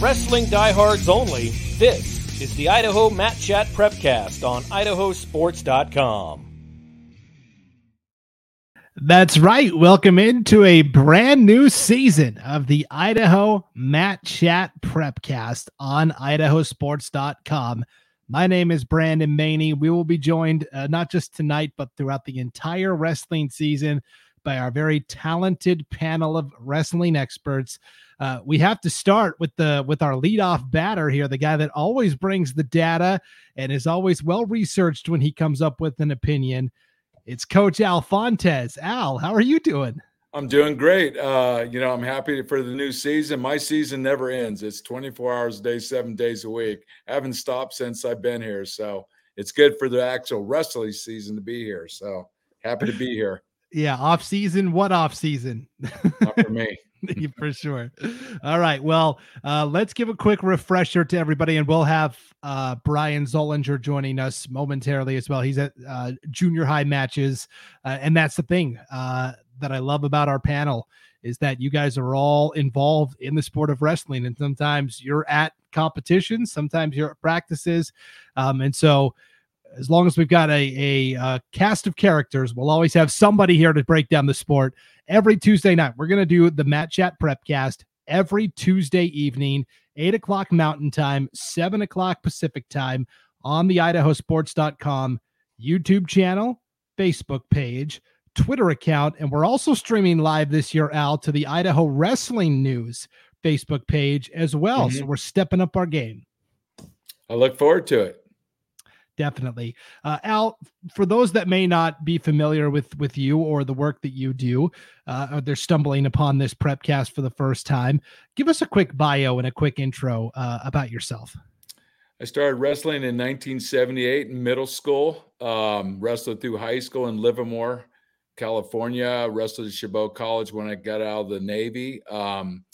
Wrestling diehards only, this is the Idaho Mat Chat Prepcast on idahosports.com. That's right. Welcome into a brand new season of the Idaho Mat Chat Prepcast on idahosports.com. My name is Brandon Baney. We will be joined uh, not just tonight, but throughout the entire wrestling season by our very talented panel of wrestling experts. Uh, we have to start with the with our leadoff batter here, the guy that always brings the data and is always well researched when he comes up with an opinion. It's Coach Al Fontes. Al, how are you doing? I'm doing great. Uh, you know, I'm happy for the new season. My season never ends. It's 24 hours a day, seven days a week. I haven't stopped since I've been here. So it's good for the actual wrestling season to be here. So happy to be here. Yeah, off season. What off season? Not for me. for sure. All right. Well, uh, let's give a quick refresher to everybody, and we'll have uh, Bryan Zollinger joining us momentarily as well. He's at uh, junior high matches, uh, and that's the thing uh, that I love about our panel is that you guys are all involved in the sport of wrestling, and sometimes you're at competitions, sometimes you're at practices, um, and so as long as we've got a, a, a, uh, cast of characters, we'll always have somebody here to break down the sport. Every Tuesday night, we're going to do the Mat Chat Prepcast every Tuesday evening, 8 o'clock Mountain Time, 7 o'clock Pacific Time on the idahosports.com YouTube channel, Facebook page, Twitter account, and we're also streaming live this year, Al, to the Idaho Wrestling News Facebook page as well. Mm-hmm. So we're stepping up our game. I look forward to it definitely. Uh, Al, for those that may not be familiar with with you or the work that you do, uh, or they're stumbling upon this prepcast for the first time, give us a quick bio and a quick intro uh, about yourself. I started wrestling in 1978 in middle school. Um, wrestled through high school in Livermore, California. Wrestled at Chabot College when I got out of the Navy. Um,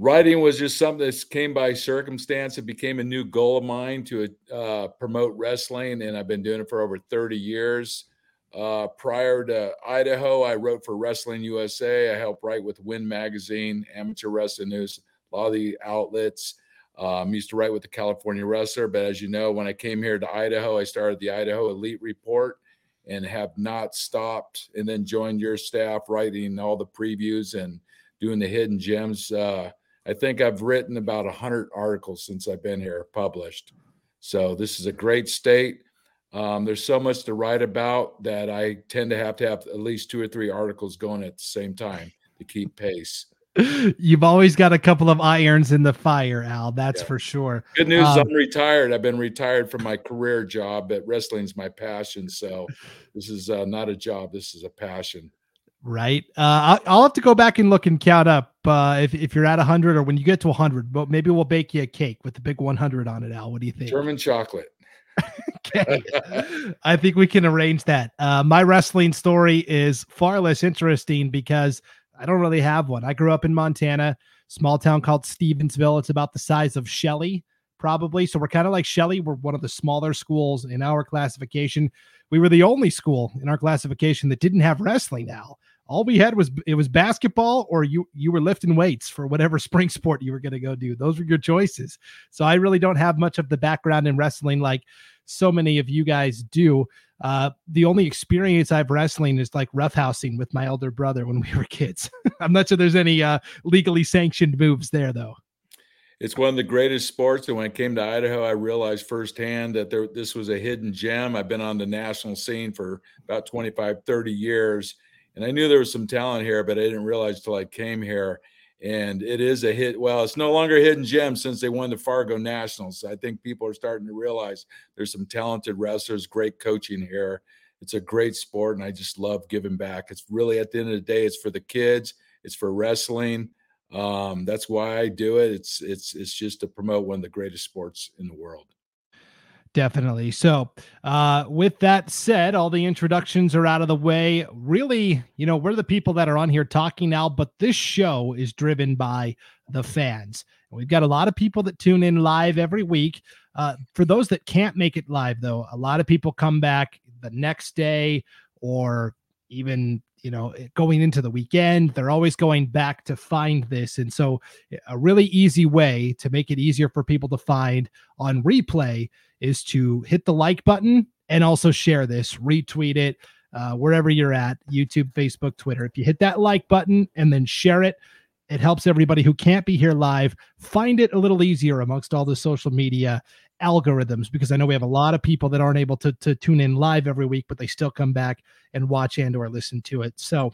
writing was just something that came by circumstance. It became a new goal of mine to uh, promote wrestling, and I've been doing it for over 30 years. Uh, prior to Idaho, I wrote for Wrestling USA. I helped write with Win Magazine, Amateur Wrestling News, a lot of the outlets. Um, used to write with the California Wrestler, but as you know, when I came here to Idaho, I started the Idaho Elite Report and have not stopped. And then joined your staff, writing all the previews and doing the hidden gems. Uh, I think I've written about 100 articles since I've been here published. So this is a great state. Um, there's so much to write about that I tend to have to have at least two or three articles going at the same time to keep pace. You've always got a couple of irons in the fire, Al. That's yeah. for sure. Good news, um, I'm retired. I've been retired from my career job, but wrestling's my passion. So this is uh, not a job. This is a passion. Right. Uh, I'll have to go back and look and count up uh, if, if you're at 100 or when you get to 100. But maybe we'll bake you a cake with the big 100 on it, Al. What do you think? German chocolate. okay. I think we can arrange that. Uh, my wrestling story is far less interesting because I don't really have one. I grew up in Montana, small town called Stevensville. It's about the size of Shelley, probably. So we're kind of like Shelley. We're one of the smaller schools in our classification. We were the only school in our classification that didn't have wrestling now all we had was it was basketball or you you were lifting weights for whatever spring sport you were going to go do. Those were your choices. So i really don't have much of the background in wrestling like so many of you guys do. Uh, the only experience i've wrestling is like roughhousing with my elder brother when we were kids. I'm not sure there's any uh, legally sanctioned moves there though. It's one of the greatest sports and when i came to idaho i realized firsthand that there, this was a hidden gem. I've been on the national scene for about 25 30 years and I knew there was some talent here, but I didn't realize till I came here. And it is a hit. Well, it's no longer a hidden gem since they won the Fargo Nationals. I think people are starting to realize there's some talented wrestlers, great coaching here. It's a great sport, and I just love giving back. It's really at the end of the day, it's for the kids, it's for wrestling. Um, that's why I do it. It's it's it's just to promote one of the greatest sports in the world. Definitely. So, uh, with that said, all the introductions are out of the way. Really, you know, we're the people that are on here talking now, but this show is driven by the fans. we've got a lot of people that tune in live every week. Uh, for those that can't make it live, though, a lot of people come back the next day or even you know going into the weekend they're always going back to find this and so a really easy way to make it easier for people to find on replay is to hit the like button and also share this retweet it uh, wherever you're at youtube facebook twitter if you hit that like button and then share it it helps everybody who can't be here live find it a little easier amongst all the social media algorithms because I know we have a lot of people that aren't able to, to tune in live every week, but they still come back and watch and or listen to it. So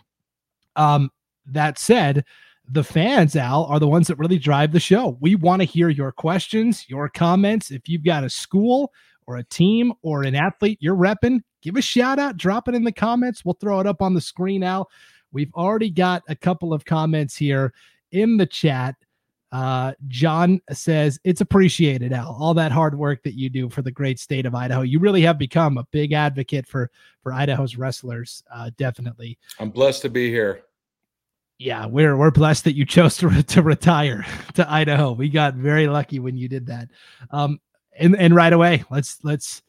um that said, the fans, Al, are the ones that really drive the show. We want to hear your questions, your comments. If you've got a school or a team or an athlete you're repping, give a shout out, drop it in the comments. We'll throw it up on the screen, Al. We've already got a couple of comments here in the chat. Uh, John says it's appreciated, Al. All that hard work that you do for the great state of Idaho. You really have become a big advocate for for Idaho's wrestlers. Uh, definitely. I'm blessed to be here. Yeah, we're we're blessed that you chose to to retire to Idaho. We got very lucky when you did that. Um, and and right away, let's let's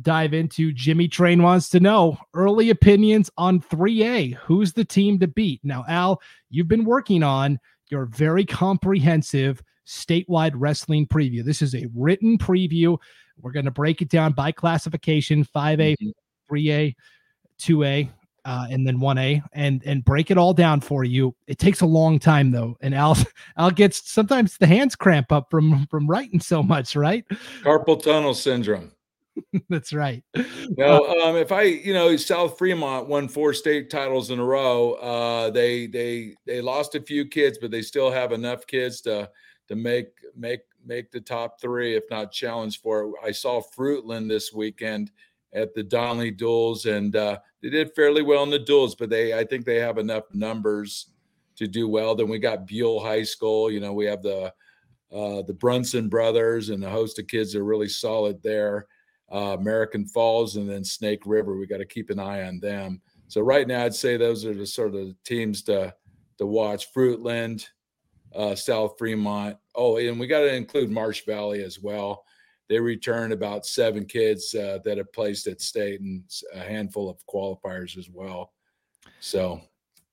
dive into Jimmy Train wants to know early opinions on 3A. Who's the team to beat? Now, Al, you've been working on your very comprehensive statewide wrestling preview. This is a written preview. We're going to break it down by classification 5A, 3A, 2A. Uh, and then 1A and and break it all down for you. It takes a long time though. And Al Al gets sometimes the hands cramp up from from writing so much, right? Carpal tunnel syndrome. That's right. No, uh, um, if I, you know, South Fremont won four state titles in a row. Uh, they they they lost a few kids, but they still have enough kids to to make make make the top three, if not challenge for it. I saw Fruitland this weekend at the Donnelly duels, and uh, they did fairly well in the duels, but they I think they have enough numbers to do well. Then we got Buhl High School. You know, we have the uh, the Brunson brothers and a host of kids that are really solid there uh, American Falls, and then Snake River. We got to keep an eye on them. So right now, I'd say those are the sort of teams to to watch. Fruitland, uh, South Fremont. Oh, and we got to include Marsh Valley as well. They returned about seven kids uh, that have placed at state and a handful of qualifiers as well. So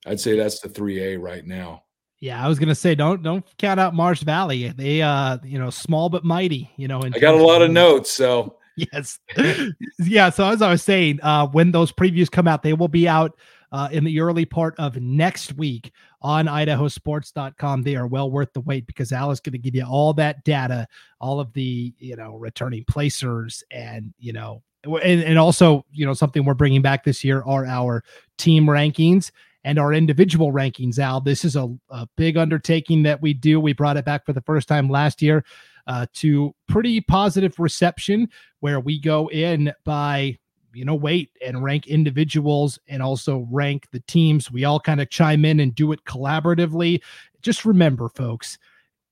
I'd say that's the 3A right now. Yeah, I was gonna say don't don't count out Marsh Valley. They uh you know small but mighty. You know, I got a lot of notes, so yes. yeah. So as I was saying, uh, when those previews come out, they will be out uh, in the early part of next week on idahosports.com. They are well worth the wait because Al is going to give you all that data, all of the, you know, returning placers and, you know, and, and also, you know, something we're bringing back this year are our team rankings and our individual rankings. Al, this is a, a big undertaking that we do. We brought it back for the first time last year uh, to pretty positive reception where we go in by you know wait and rank individuals and also rank the teams. We all kind of chime in and do it collaboratively. Just remember folks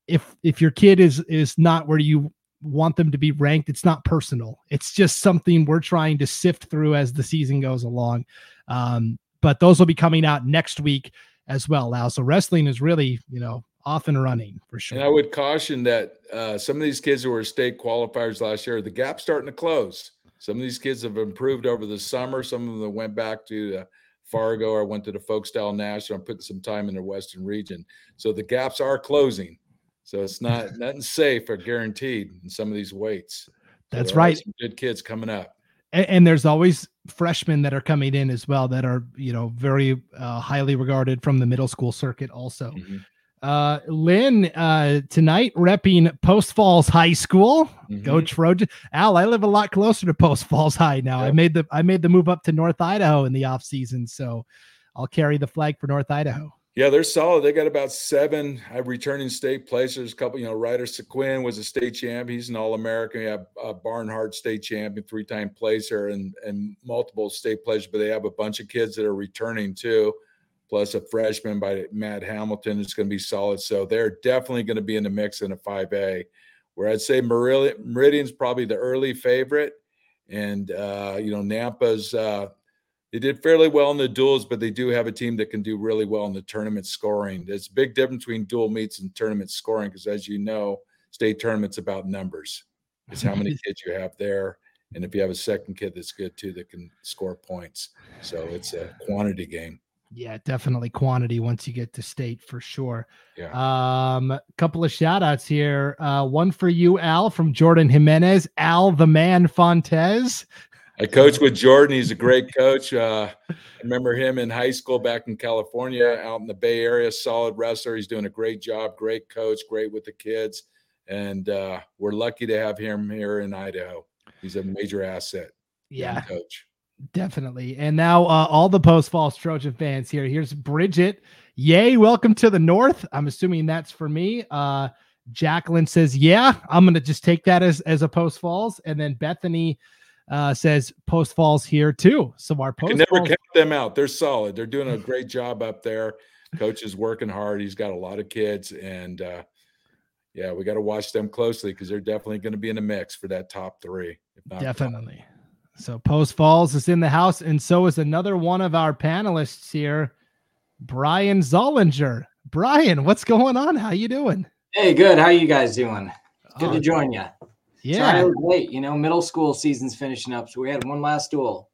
if if your kid is is not where you want them to be ranked it's not personal. It's just something we're trying to sift through as the season goes along. Um, but those will be coming out next week as well now so wrestling is really you know off and running for sure. And I would caution that uh, some of these kids who were state qualifiers last year, the gap's starting to close. Some of these kids have improved over the summer. Some of them went back to Fargo or went to the Folkstyle National and put some time in the Western region. So the gaps are closing. So it's not nothing safe or guaranteed in some of these weights. So That's right. good kids coming up. And, and, there's always freshmen that are coming in as well that are you know very uh, highly regarded from the middle school circuit also. Mm-hmm. Uh, Lynn, uh, tonight repping Post Falls High School. Mm-hmm. Go Trojan. Al, I live a lot closer to Post Falls High now. I made the I made the move up to North Idaho in the off season, so I'll carry the flag for North Idaho. Yeah, they're solid. They got about seven uh, returning state placers. A couple, you know, Ryder Sequin was a state champ. He's an All American. Have uh, Barnhart state champion, three time placer, and and multiple state placers. But they have a bunch of kids that are returning too plus a freshman by Matt Hamilton is going to be solid. So they're definitely going to be in the mix in a 5A, where I'd say Meridian's probably the early favorite. And, uh, you know, Nampa's, uh, they did fairly well in the duels, but they do have a team that can do really well in the tournament scoring. There's a big difference between dual meets and tournament scoring because, as you know, state tournaments about numbers. It's how many kids you have there And if you have a second kid that's good too, that can score points. So it's a quantity game. Yeah, definitely quantity once you get to state for sure. Yeah. Um, a couple of shout outs here. Uh, one for you, Al, from Jordan Jimenez. Al the man Fontes. I coach with Jordan. He's a great coach. Uh, I remember him in high school back in California, out in the Bay Area. Solid wrestler. He's doing a great job. Great coach. Great with the kids, and uh, we're lucky to have him here in Idaho. He's a major asset. Yeah, coach. Definitely. And now uh, all the post falls Trojan fans here. Here's Bridget. Yay, welcome to the north. I'm assuming that's for me. Uh Jacqueline says, Yeah, I'm gonna just take that as as a post falls. And then Bethany uh says post falls here too. So our post can never count them out. They're solid. They're doing a great job up there. Coach is working hard. He's got a lot of kids, and uh yeah, we got to watch them closely because they're definitely going to be in the mix for that top three. definitely. Top. So Post Falls is in the house, and so is another one of our panelists here, Bryan Zollinger. Bryan, what's going on? How you doing? Hey, good. How you guys doing? Good oh, to join you. Yeah, Sorry I was late. You know, middle school season's finishing up, so we had one last duel.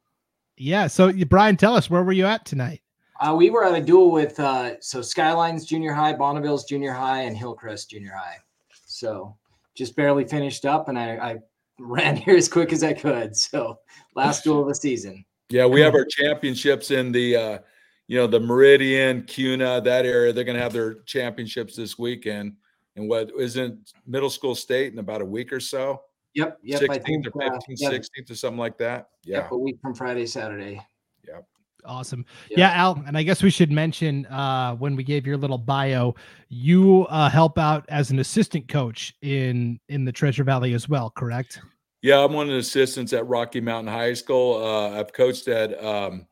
Yeah. So, Bryan, tell us where were you at tonight? Uh, we were at a duel with uh, so Skylines Junior High, Bonneville's Junior High, and Hillcrest Junior High. So just barely finished up, and I, I ran here as quick as I could. So last duel of the season. Yeah, we have our championships in the uh, you know, the Meridian, Kuna, that area. They're gonna have their championships this weekend. And what isn't middle school state in about a week or so? Yep, yep. 16th or 15th, uh, yeah. 16th or something like that. Yeah. Yep, a week from Friday, Saturday. Awesome. Yeah. yeah. Al, and I guess we should mention uh, when we gave your little bio, you uh, help out as an assistant coach in in the Treasure Valley as well, correct? Yeah, I'm one of the assistants at Rocky Mountain High School. Uh, I've coached at um,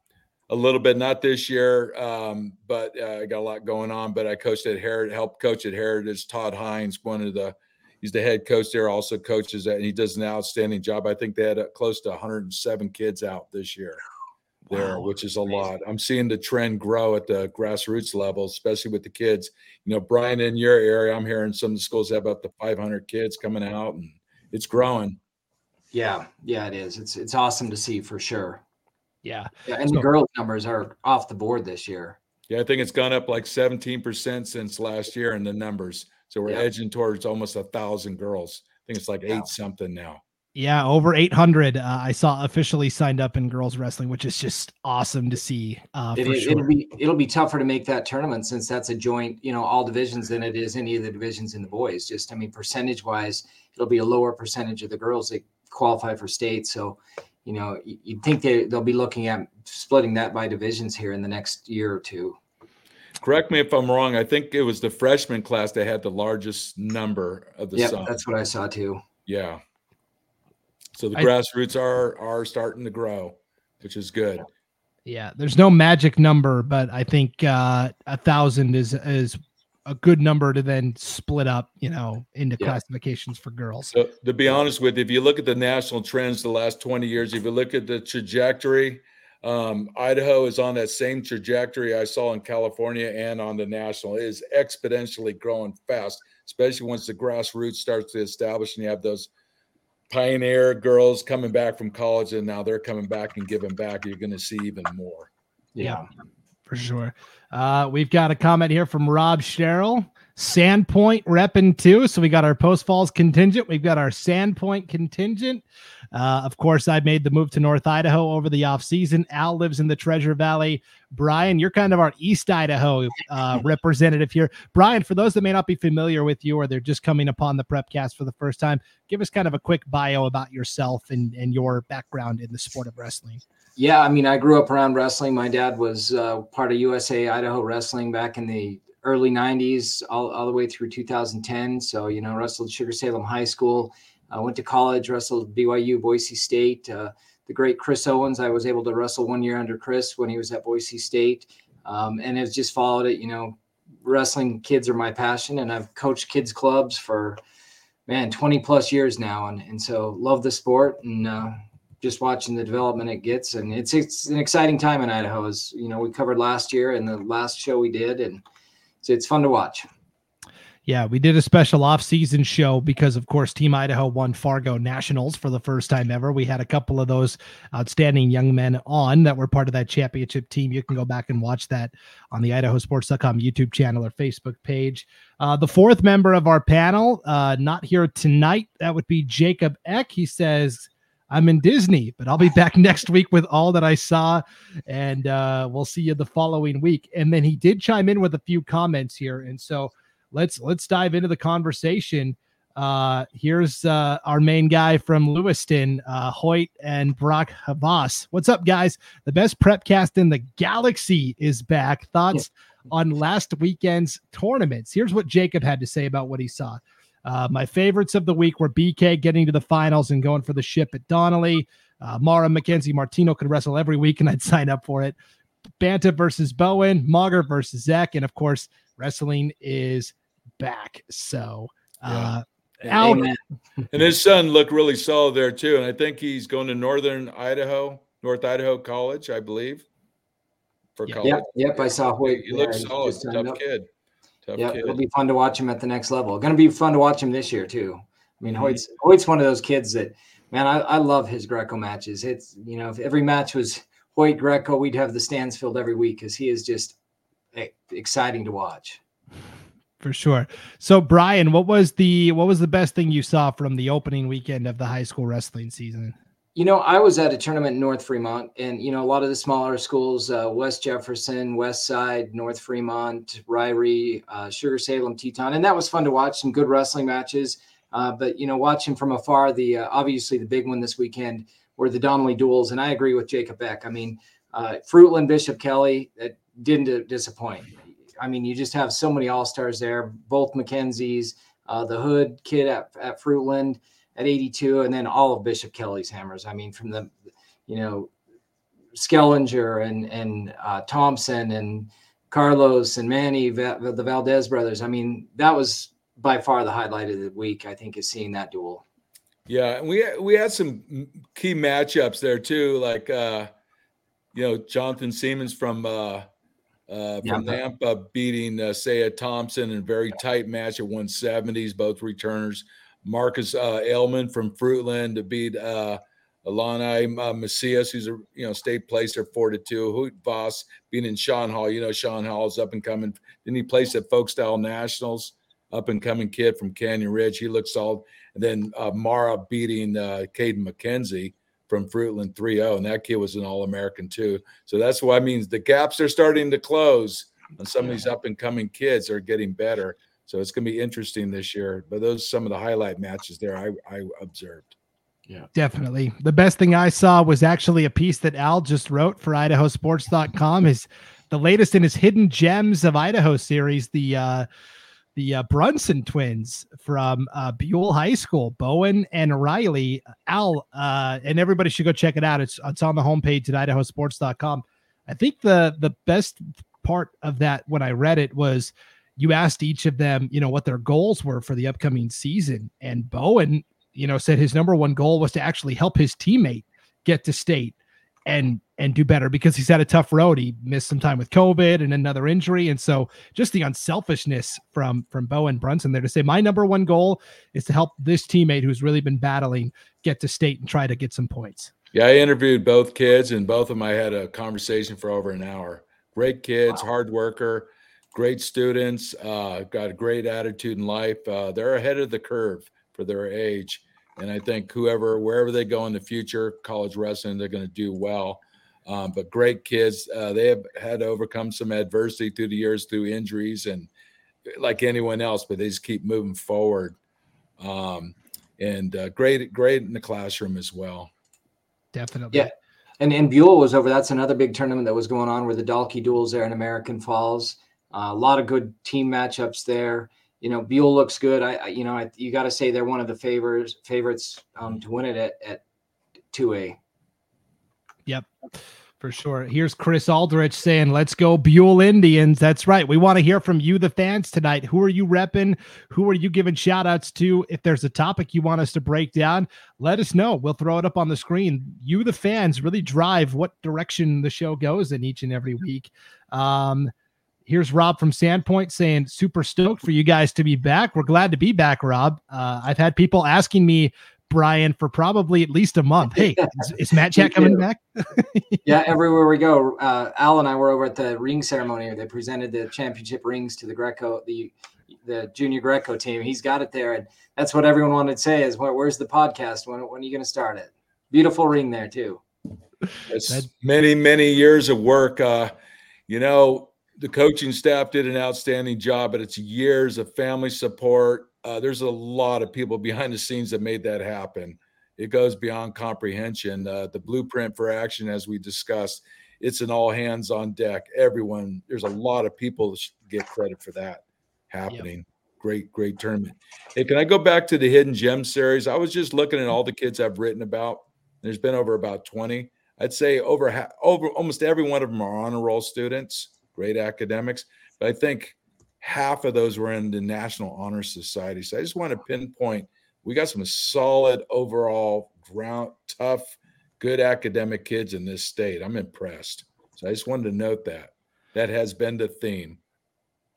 a little bit, not this year, um, but uh, I got a lot going on. But I coached at Heritage, helped coach at Heritage. Todd Hines, one of the, he's the head coach there, also coaches that, and he does an outstanding job. I think they had close to 107 kids out this year there, wow, which is a amazing. lot. I'm seeing the trend grow at the grassroots level, especially with the kids. You know, Bryan, in your area, I'm hearing some of the schools have up to 500 kids coming out, and it's growing. Yeah, yeah, it is. It's it's awesome to see for sure. Yeah, yeah and so, the girls' numbers are off the board this year. Yeah, I think it's gone up like 17% since last year in the numbers. So we're yeah. edging towards almost a thousand girls. I think it's like eight something now. Yeah, over 800. Uh, I saw officially signed up in girls wrestling, which is just awesome to see. Uh, it, will sure. be it'll be tougher to make that tournament since that's a joint, you know, all divisions than it is any of the divisions in the boys. Just I mean, percentage wise, it'll be a lower percentage of the girls that qualify for state. So, you know, you'd think they they'll be looking at splitting that by divisions here in the next year or two. Correct me if I'm wrong. I think it was the freshman class that had the largest number of the. Yeah, that's what I saw too. Yeah. So the I, grassroots are are starting to grow, which is good. Yeah, there's no magic number, but I think uh, a thousand is is a good number to then split up, you know, into yeah. classifications for girls. So, to be honest with you, if you look at the national trends the last 20 years, if you look at the trajectory, um, Idaho is on that same trajectory I saw in California and on the national. It is exponentially growing fast, especially once the grassroots starts to establish and you have those pioneer girls coming back from college and now they're coming back and giving back you're going to see even more. Yeah, yeah for sure. Uh, we've got a comment here from rob sherrill Sandpoint repping too. So we got our post falls contingent. We've got our Sandpoint contingent. Uh, of course, I made the move to North Idaho over the off season. Al lives in the Treasure Valley. Bryan, you're kind of our East Idaho uh, representative here. Bryan, for those that may not be familiar with you or they're just coming upon the Prepcast for the first time, give us kind of a quick bio about yourself and, and your background in the sport of wrestling. Yeah, I mean, I grew up around wrestling. My dad was uh, part of USA Idaho Wrestling back in the early 90s all, all the way through 2010 so you know wrestled sugar salem high school. Uh, went to college wrestled byu boise state. Uh, the great chris owens i was able to wrestle one year under chris when he was at boise state. Um, and have just followed it you know wrestling kids are my passion and i've coached kids clubs for man 20 plus years now. And, and so love the sport and uh, just watching the development it gets. And it's it's an exciting time in idaho as you know we covered last year and the last show we did. And so it's fun to watch. Yeah, we did a special off-season show because, of course, Team Idaho won Fargo Nationals for the first time ever. We had a couple of those outstanding young men on that were part of that championship team. You can go back and watch that on the IdahoSports.com YouTube channel or Facebook page. Uh, the fourth member of our panel, uh, not here tonight, that would be Jacob Eck. He says, I'm in Disney, but I'll be back next week with all that I saw, and uh, we'll see you the following week. And then he did chime in with a few comments here, and so let's let's dive into the conversation. Uh, here's uh, our main guy from Lewiston, uh, Hoyt and Brock Havas. What's up, guys? The best prep cast in the galaxy is back. Thoughts on last weekend's tournaments? Here's what Jacob had to say about what he saw. Uh, my favorites of the week were BK getting to the finals and going for the ship at Donnelly. Uh, Mara Mackenzie Martino could wrestle every week, and I'd sign up for it. Banta versus Bowen, Mauger versus Zach, and of course, wrestling is back. So, uh, yeah. and his son looked really solid there too. And I think he's going to Northern Idaho, North Idaho College, I believe, for college. Yep, yep. I saw Hoyt. He looks solid, tough up. kid. Tough yep, kid. it'll be fun to watch him at the next level. Going to be fun to watch him this year too. I mean, mm-hmm. Hoyt's Hoyt's one of those kids that, man, I, I love his Greco matches. It's you know, if every match was Hoyt Greco, we'd have the stands filled every week because he is just exciting to watch for sure. So Bryan, what was the what was the best thing you saw from the opening weekend of the high school wrestling season? You know, I was at a tournament in North Fremont, and you know, a lot of the smaller schools, uh, West Jefferson, West Side, North Fremont, Ririe, uh, Sugar Salem, Teton, and that was fun to watch. Some good wrestling matches, uh, but you know, watching from afar, the uh, obviously the big one this weekend were the Donnelly duels, and I agree with Jacob Eck. I mean, uh, Fruitland, Bishop Kelly, it didn't disappoint. I mean, you just have so many all stars there. Both Mackenzies, uh, the Hood kid at, at Fruitland at 82, and then all of Bishop Kelly's hammers. I mean, from the, you know, Skellinger and and uh, Thompson and Carlos and Manny, the Valdez brothers. I mean, that was by far the highlight of the week. I think is seeing that duel. Yeah, and we we had some key matchups there too, like uh, you know Jonathan Siemens from uh, uh, from yeah. Nampa beating uh, Saya Thompson in a very tight match at 170s, both returners. Marcus uh, Ailman from Fruitland to beat uh, Alani uh, Macias, who's a you know state placer four to two. Hoot Voss beating Sean Hall. You know Sean Hall is up and coming. Then he placed at Folk Style Nationals, up and coming kid from Canyon Ridge. He looks solid. And then uh, Mara beating uh, Caden McKenzie from Fruitland 3-0, and that kid was an All-American too. So that's why I means the gaps are starting to close and some of these up and coming kids are getting better. So it's going to be interesting this year. But those some of the highlight matches there I, I observed. Yeah, definitely. The best thing I saw was actually a piece that Al just wrote for IdahoSports.com. Is the latest in his Hidden Gems of Idaho series. The uh, the uh, Brunson twins from uh, Buhl High School, Bowen and Riley. Al, uh, and everybody should go check it out. It's it's on the homepage at idahosports.com. I think the the best part of that when I read it was you asked each of them, you know, what their goals were for the upcoming season, and Bowen, you know, said his number one goal was to actually help his teammate get to state and and do better because he's had a tough road. He missed some time with COVID and another injury, and so just the unselfishness from from Bowen Brunson there to say my number one goal is to help this teammate who's really been battling get to state and try to get some points. Yeah, I interviewed both kids, and both of them I had a conversation for over an hour. Great kids, wow. hard worker, great students, uh, got a great attitude in life. Uh, they're ahead of the curve for their age and I think whoever, wherever they go in the future, college wrestling, they're going to do well. Um, but great kids. Uh, they have had to overcome some adversity through the years, through injuries, and like anyone else, but they just keep moving forward. Um, and uh, great, great in the classroom as well. Definitely. Yeah. And, and Buhl was over. That's another big tournament that was going on where the Dalkey duels there in American Falls. A lot of good team matchups there you know, Buhl looks good. I, I you know, I, you got to say they're one of the favors favorites um, to win it at at two A. Yep, for sure. Here's Chris Aldrich saying, "Let's go Buhl Indians." That's right. We want to hear from you, the fans, tonight. Who are you repping? Who are you giving shout outs to? If there's a topic you want us to break down, let us know. We'll throw it up on the screen. You, the fans, really drive what direction the show goes in each and every week. Um, here's Rob from Sandpoint saying, super stoked for you guys to be back. We're glad to be back, Rob. Uh, I've had people asking me, Bryan, for probably at least a month. Hey, is, is Mat Chat coming back? yeah, everywhere we go. Uh, Al and I were over at the ring ceremony. They presented the championship rings to the Greco, the the junior Greco team. He's got it there, and that's what everyone wanted to say is, Where, "Where's the podcast? When when are you going to start it?" Beautiful ring there too. It's many many years of work. Uh, you know, the coaching staff did an outstanding job, but it's years of family support. Uh, there's a lot of people behind the scenes that made that happen. It goes beyond comprehension. Uh, the blueprint for action, as we discussed, it's an all hands on deck. Everyone, there's a lot of people that get credit for that happening. Yep. Great, great tournament. Hey, can I go back to the Hidden Gem series? I was just looking at all the kids I've written about. There's been over about 20. I'd say over half, over almost every one of them are honor roll students great academics. But I think half of those were in the National Honor Society. So I just want to pinpoint we got some solid overall ground tough, good academic kids in this state. I'm impressed. So I just wanted to note that. That has been the theme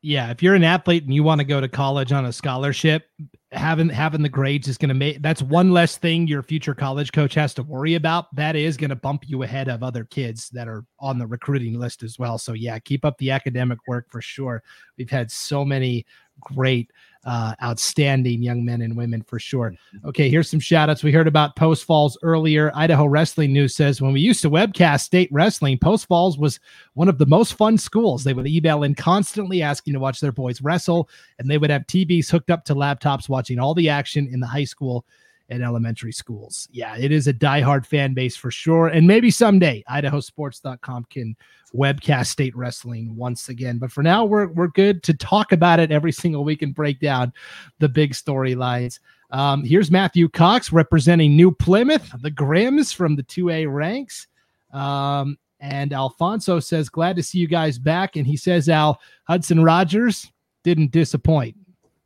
yeah, if you're an athlete and you want to go to college on a scholarship, having having the grades is going to make that's one less thing your future college coach has to worry about. That is going to bump you ahead of other kids that are on the recruiting list as well. So yeah, keep up the academic work for sure. We've had so many great uh, outstanding young men and women for sure. Mm-hmm. Okay, here's some shout outs. We heard about Post Falls earlier. Idaho Wrestling News says when we used to webcast state wrestling, Post Falls was one of the most fun schools. They would email in constantly asking to watch their boys wrestle, and they would have TVs hooked up to laptops watching all the action in the high school and elementary schools. Yeah, it is a diehard fan base for sure. And maybe someday idahosports.com can webcast state wrestling once again. But for now, we're we're good to talk about it every single week and break down the big storylines. Um, here's Matthew Cox representing New Plymouth, the Grims from the 2A ranks. Um, and Alfonso says, Glad to see you guys back. And he says, Al, Hudson Rogers didn't disappoint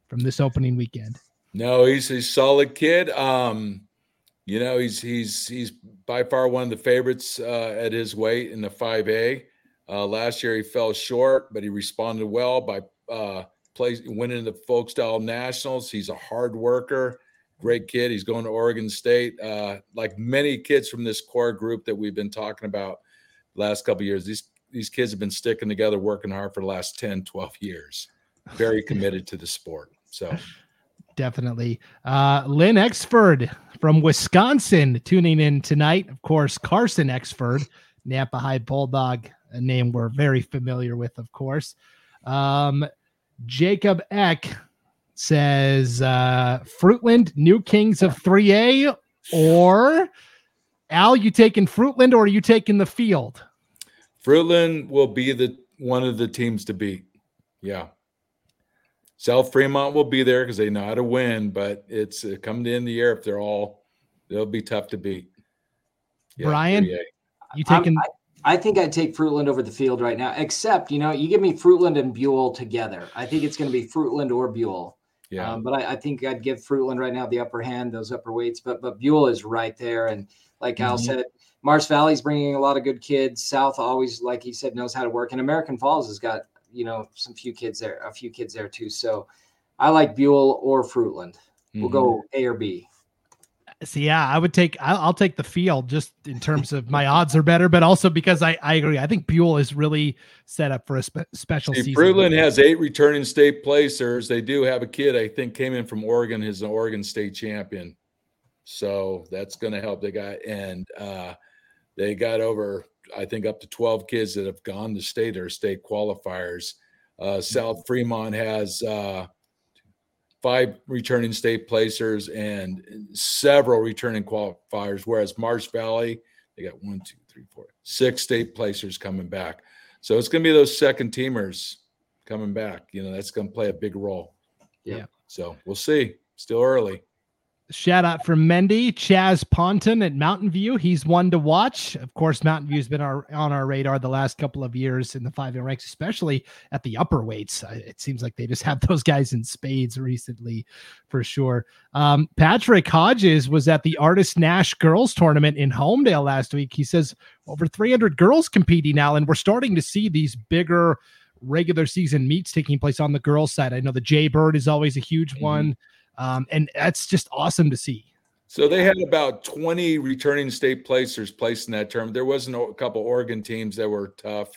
from this opening weekend. No, he's a solid kid. Um, you know, he's he's he's by far one of the favorites uh, at his weight in the 5A. Uh, last year he fell short, but he responded well by uh, play, winning the folk style nationals. He's a hard worker, great kid. He's going to Oregon State. Uh, like many kids from this core group that we've been talking about last couple years, these these kids have been sticking together, working hard for the last 10, 12 years. Very committed to the sport. So definitely. Uh, Lynn Exford from Wisconsin tuning in tonight. Of course, Carson Exford, Nampa High Bulldog, a name we're very familiar with, of course. Um, Jacob Eck says uh, Fruitland, new kings of 3A, or Al, you taking Fruitland or are you taking the field? Fruitland will be the one of the teams to beat. Yeah. South Fremont will be there because they know how to win, but it's uh, coming in the year. if they're all, they'll be tough to beat. Yeah, Bryan, 3A. you taking? I, I, think I'd take Fruitland over the field right now. Except, you know, you give me Fruitland and Buhl together. I think it's going to be Fruitland or Buhl. Yeah. Um, but I, I, think I'd give Fruitland right now the upper hand, those upper weights. But but Buhl is right there, and like mm-hmm. Al said, Marsh Valley's bringing a lot of good kids. South always, like he said, knows how to work, and American Falls has got you know some few kids there, a few kids there too. So I like Buhl or Fruitland. We'll mm-hmm. go A or B. So yeah, I would take. I'll, I'll, take the field just in terms of my odds are better, but also because I, I agree. I think Buhl is really set up for a spe- special See, season. Fruitland has eight returning state placers. They do have a kid I think came in from Oregon. He's an Oregon state champion, so that's going to help. They got and uh, they got over I think up to 12 kids that have gone to state or state qualifiers. Uh, South Fremont has uh, five returning state placers and several returning qualifiers, whereas Marsh Valley, they got one, two, three, four, six state placers coming back. So it's going to be those second teamers coming back. You know, that's going to play a big role. Yeah. So we'll see. Still early. Shout out from Mendy, Chaz Ponton at Mountain View. He's one to watch. Of course, Mountain View's been our, on our radar the last couple of years in the five ranks, especially at the upper weights. It seems like they just have those guys in spades recently, for sure. Um, Patrick Hodges was at the Ardis Nash Girls Tournament in Homedale last week. He says over 300 girls competing now, and we're starting to see these bigger regular season meets taking place on the girls' side. I know the Jay Bird is always a huge mm-hmm. one, um, and that's just awesome to see. So they had about 20 returning state placers placed in that term. There wasn't a couple Oregon teams that were tough.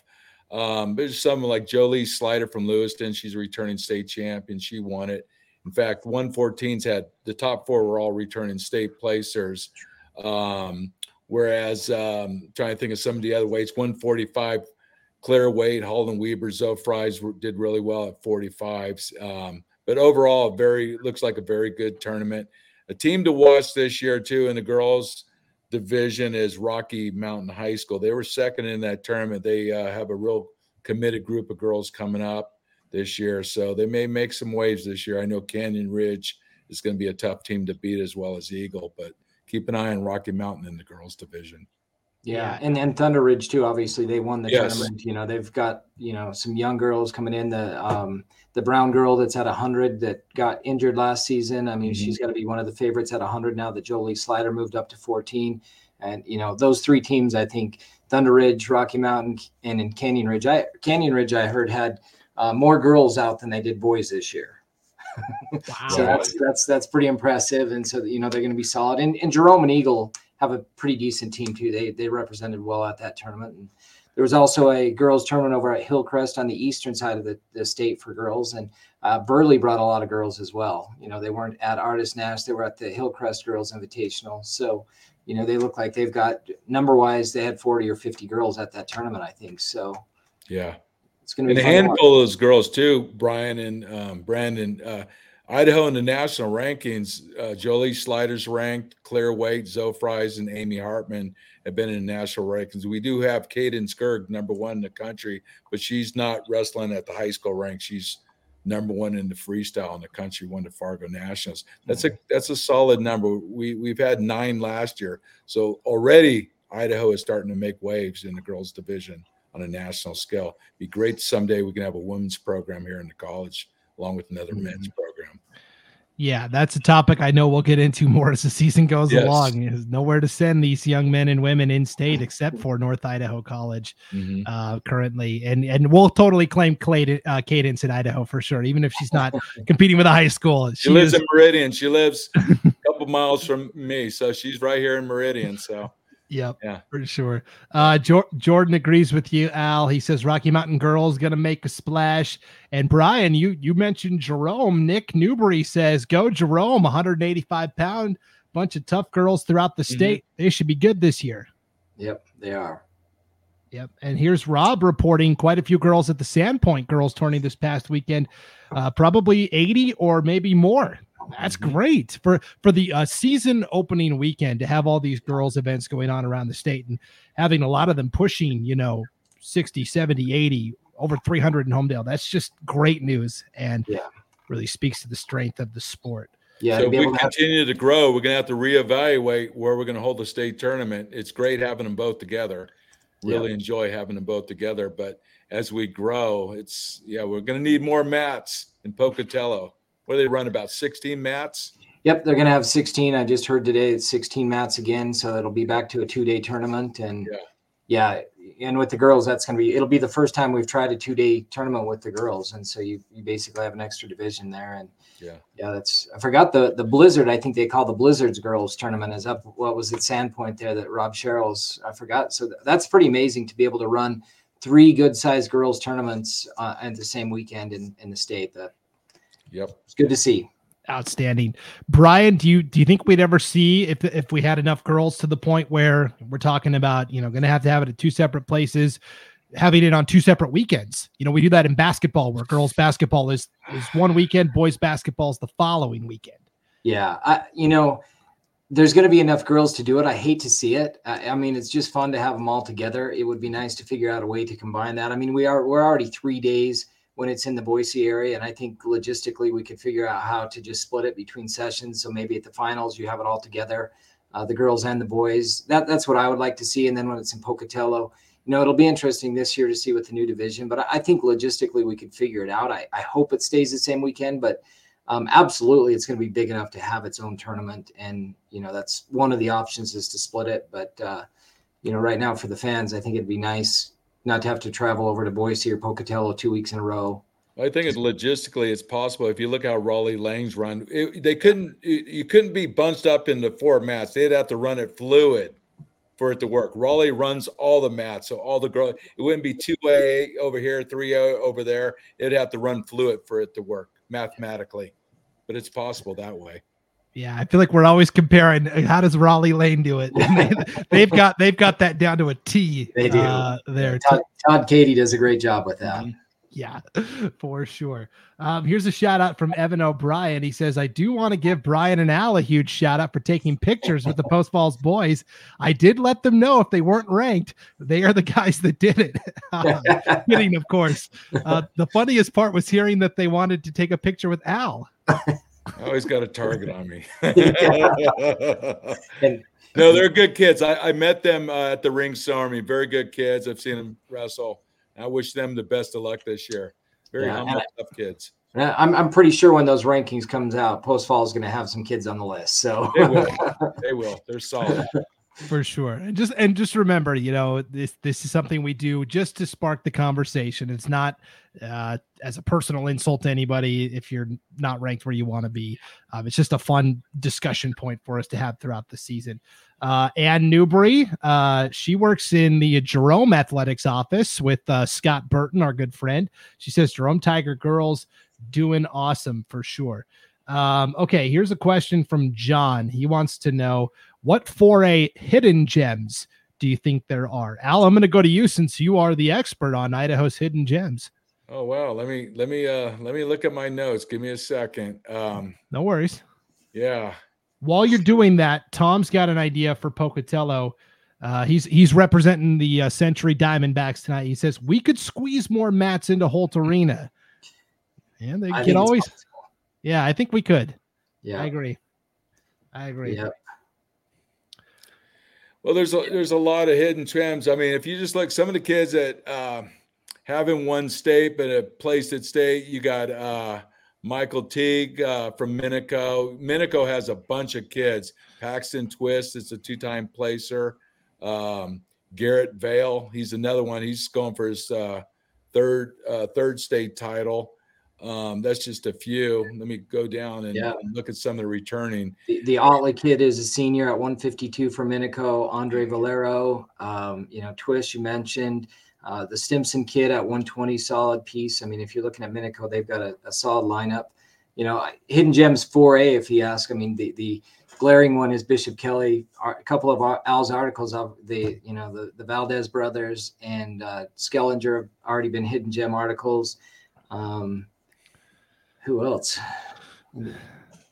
Um, there's someone like Jolie Slider from Lewiston. She's a returning state champion. She won it. In fact, 114s had the top four were all returning state placers. Um, whereas um, trying to think of some of the other weights, 145, Claire Wade, Holden Weber, Zoe Fries did really well at 45s. Um, but overall, very looks like a very good tournament. A team to watch this year too in the girls division is Rocky Mountain High School. They were second in that tournament. They uh, have a real committed group of girls coming up this year, so they may make some waves this year. I know Canyon Ridge is going to be a tough team to beat as well as Eagle, but keep an eye on Rocky Mountain in the girls division. Yeah, and and Thunder Ridge too. Obviously, they won the yes. tournament. You know, they've got you know some young girls coming in. The um, the Brown girl that's at hundred that got injured last season. I mean, mm-hmm. she's got to be one of the favorites at hundred now that Jolie Slider moved up to fourteen. And you know, those three teams, I think Thunder Ridge, Rocky Mountain, and in Canyon Ridge. I Canyon Ridge, I heard had uh, more girls out than they did boys this year. Wow. so that's that's that's pretty impressive. And so you know they're going to be solid. And, and Jerome and Eagle have a pretty decent team too. They they represented well at that tournament. And there was also a girls tournament over at Hillcrest on the eastern side of the, the state for girls, and uh, Burley brought a lot of girls as well. You know, they weren't at Ardis Nash; they were at the Hillcrest Girls Invitational. So, you know, they look like they've got number wise, they had forty or fifty girls at that tournament, I think. So, yeah, it's going to be a handful of those girls too, Bryan and um, Brandon. Uh, Idaho in the national rankings, uh, Jolie Sliders ranked, Claire Waite, Zoe Fries, and Amy Hartman have been in the national rankings. We do have Kaden Skirg, number one in the country, but she's not wrestling at the high school rank. She's number one in the freestyle in the country, won the Fargo Nationals. That's a that's a solid number. We we've had nine last year, so already Idaho is starting to make waves in the girls division on a national scale. Be great someday we can have a women's program here in the college along with another mm-hmm. men's program. Yeah, that's a topic I know we'll get into more as the season goes yes. along. There's nowhere to send these young men and women in state except for North Idaho College mm-hmm. uh, currently, and and we'll totally claim Clayton, uh, Cadence in Idaho for sure, even if she's not competing with a high school. She, she lives is... in Meridian. She lives a couple miles from me, so she's right here in Meridian. So Yep. Yeah. For sure. Uh, jo- Jordan agrees with you, Al. He says Rocky Mountain Girls going to make a splash. And Bryan, you you mentioned Jerome. Nick Newbury says, "Go Jerome, 185 pound, bunch of tough girls throughout the mm-hmm. state. Mm-hmm. They should be good this year." Yep, they are. Yep. And here's Rob reporting quite a few girls at the Sandpoint girls tourney this past weekend. Uh, probably 80 or maybe more. That's mm-hmm. great for for the uh, season opening weekend to have all these girls events going on around the state and having a lot of them pushing, you know, 60, 70, 80, over 300 in Homedale. That's just great news and yeah. really speaks to the strength of the sport. Yeah, so if we continue to, to grow, we're going to have to reevaluate where we're going to hold the state tournament. It's great having them both together. Really yeah. enjoy having them both together, but as we grow, it's yeah, we're going to need more mats in Pocatello. What do they run about 16 mats? Yep, they're going to have 16. I just heard today it's 16 mats again, so it'll be back to a two-day tournament. And yeah, yeah and with the girls, that's going to be it'll be the first time we've tried a two-day tournament with the girls, and so you you basically have an extra division there. And yeah, yeah, that's I forgot the the Blizzard. I think they call the Blizzards girls tournament is up. What was it, Sandpoint there that Rob Sherrill's? I forgot. So that's pretty amazing to be able to run three good-sized girls tournaments uh, at the same weekend in in the state. That Yep. It's good to see. Outstanding. Bryan, do you do you think we'd ever see if if we had enough girls to the point where we're talking about, you know, going to have to have it at two separate places, having it on two separate weekends? You know, we do that in basketball where girls basketball is is one weekend, boys basketball is the following weekend. Yeah, I you know, there's going to be enough girls to do it. I hate to see it. I, I, mean, it's just fun to have them all together. It would be nice to figure out a way to combine that. I mean, we are we're already three days when it's in the Boise area. And I think logistically we could figure out how to just split it between sessions. So maybe at the finals you have it all together, uh, the girls and the boys. That that's what I would like to see. And then when it's in Pocatello, you know, it'll be interesting this year to see with the new division. But I think logistically we could figure it out. I, I hope it stays the same weekend, but um, absolutely it's going to be big enough to have its own tournament. And you know that's one of the options is to split it. But uh, you know, right now for the fans, I think it'd be nice not to have to travel over to Boise or Pocatello two weeks in a row. I think it's logistically it's possible. If you look how Raleigh Langs run, it, they couldn't you couldn't be bunched up into four mats. They'd have to run it fluid for it to work. Raleigh runs all the mats, so all the girls it wouldn't be two A over here, three A over there. It'd have to run fluid for it to work mathematically, but it's possible that way. Yeah, I feel like we're always comparing. Uh, how does Raleigh Lane do it? they, have got they've got that down to a T. They do. Uh, there, Todd, Todd Katie does a great job with that. Mm-hmm. Yeah, for sure. Um, here's a shout out from Evan O'Brien. He says, I do want to give Bryan and Al a huge shout out for taking pictures with the Post Falls boys. I did let them know if they weren't ranked, they are the guys that did it. kidding, of course. Uh, the funniest part was hearing that they wanted to take a picture with Al. I always got a target on me. no, they're good kids. I, I met them uh, at the Ring Army. Very good kids. I've seen them wrestle. I wish them the best of luck this year. Very yeah, humble, tough kids. I'm, I'm pretty sure when those rankings comes out, Post Fall is going to have some kids on the list. So they will. they will. They're solid. For sure. And just and just remember, you know, this this is something we do just to spark the conversation. It's not uh, as a personal insult to anybody if you're not ranked where you want to be. Um, it's just a fun discussion point for us to have throughout the season. Uh, Ann Newbury, uh, she works in the Jerome Athletics office with uh, Scott Burton, our good friend. She says Jerome Tiger girls doing awesome for sure. Um, okay, here's a question from John. He wants to know what 4A hidden gems do you think there are? Al, I'm going to go to you since you are the expert on Idaho's hidden gems. Oh wow, let me let me uh let me look at my notes. Give me a second. Um No worries. Yeah while you're doing that, Tom's got an idea for Pocatello. Uh, he's he's representing the uh, Century Diamondbacks tonight. He says we could squeeze more mats into Holt Arena, and they can always. Yeah, I think we could. Yeah, I agree. I agree. Yep. Well, there's a there's a lot of hidden gems. I mean, if you just look, some of the kids that uh, have in one state but have placed at state, you got uh, Michael Teague uh, from Minico. Minico has a bunch of kids. Paxton Twist is a two-time placer. Um, Garrett Vale, he's another one. He's going for his uh, third uh, third state title. Um, that's just a few. Let me go down and, yeah. look at some of the returning. The, the Otley kid is a senior at 152 for Minico. Andre Valero, um, you know, Twist you mentioned. Uh, the Stimson kid at 120, solid piece. I mean, if you're looking at Minico, they've got a, a solid lineup. You know, Hidden Gems 4A, if you ask. I mean, the the glaring one is Bishop Kelly. A couple of Al's articles of the you know the the Valdez brothers and uh, Skellinger have already been Hidden Gem articles. Um, who else?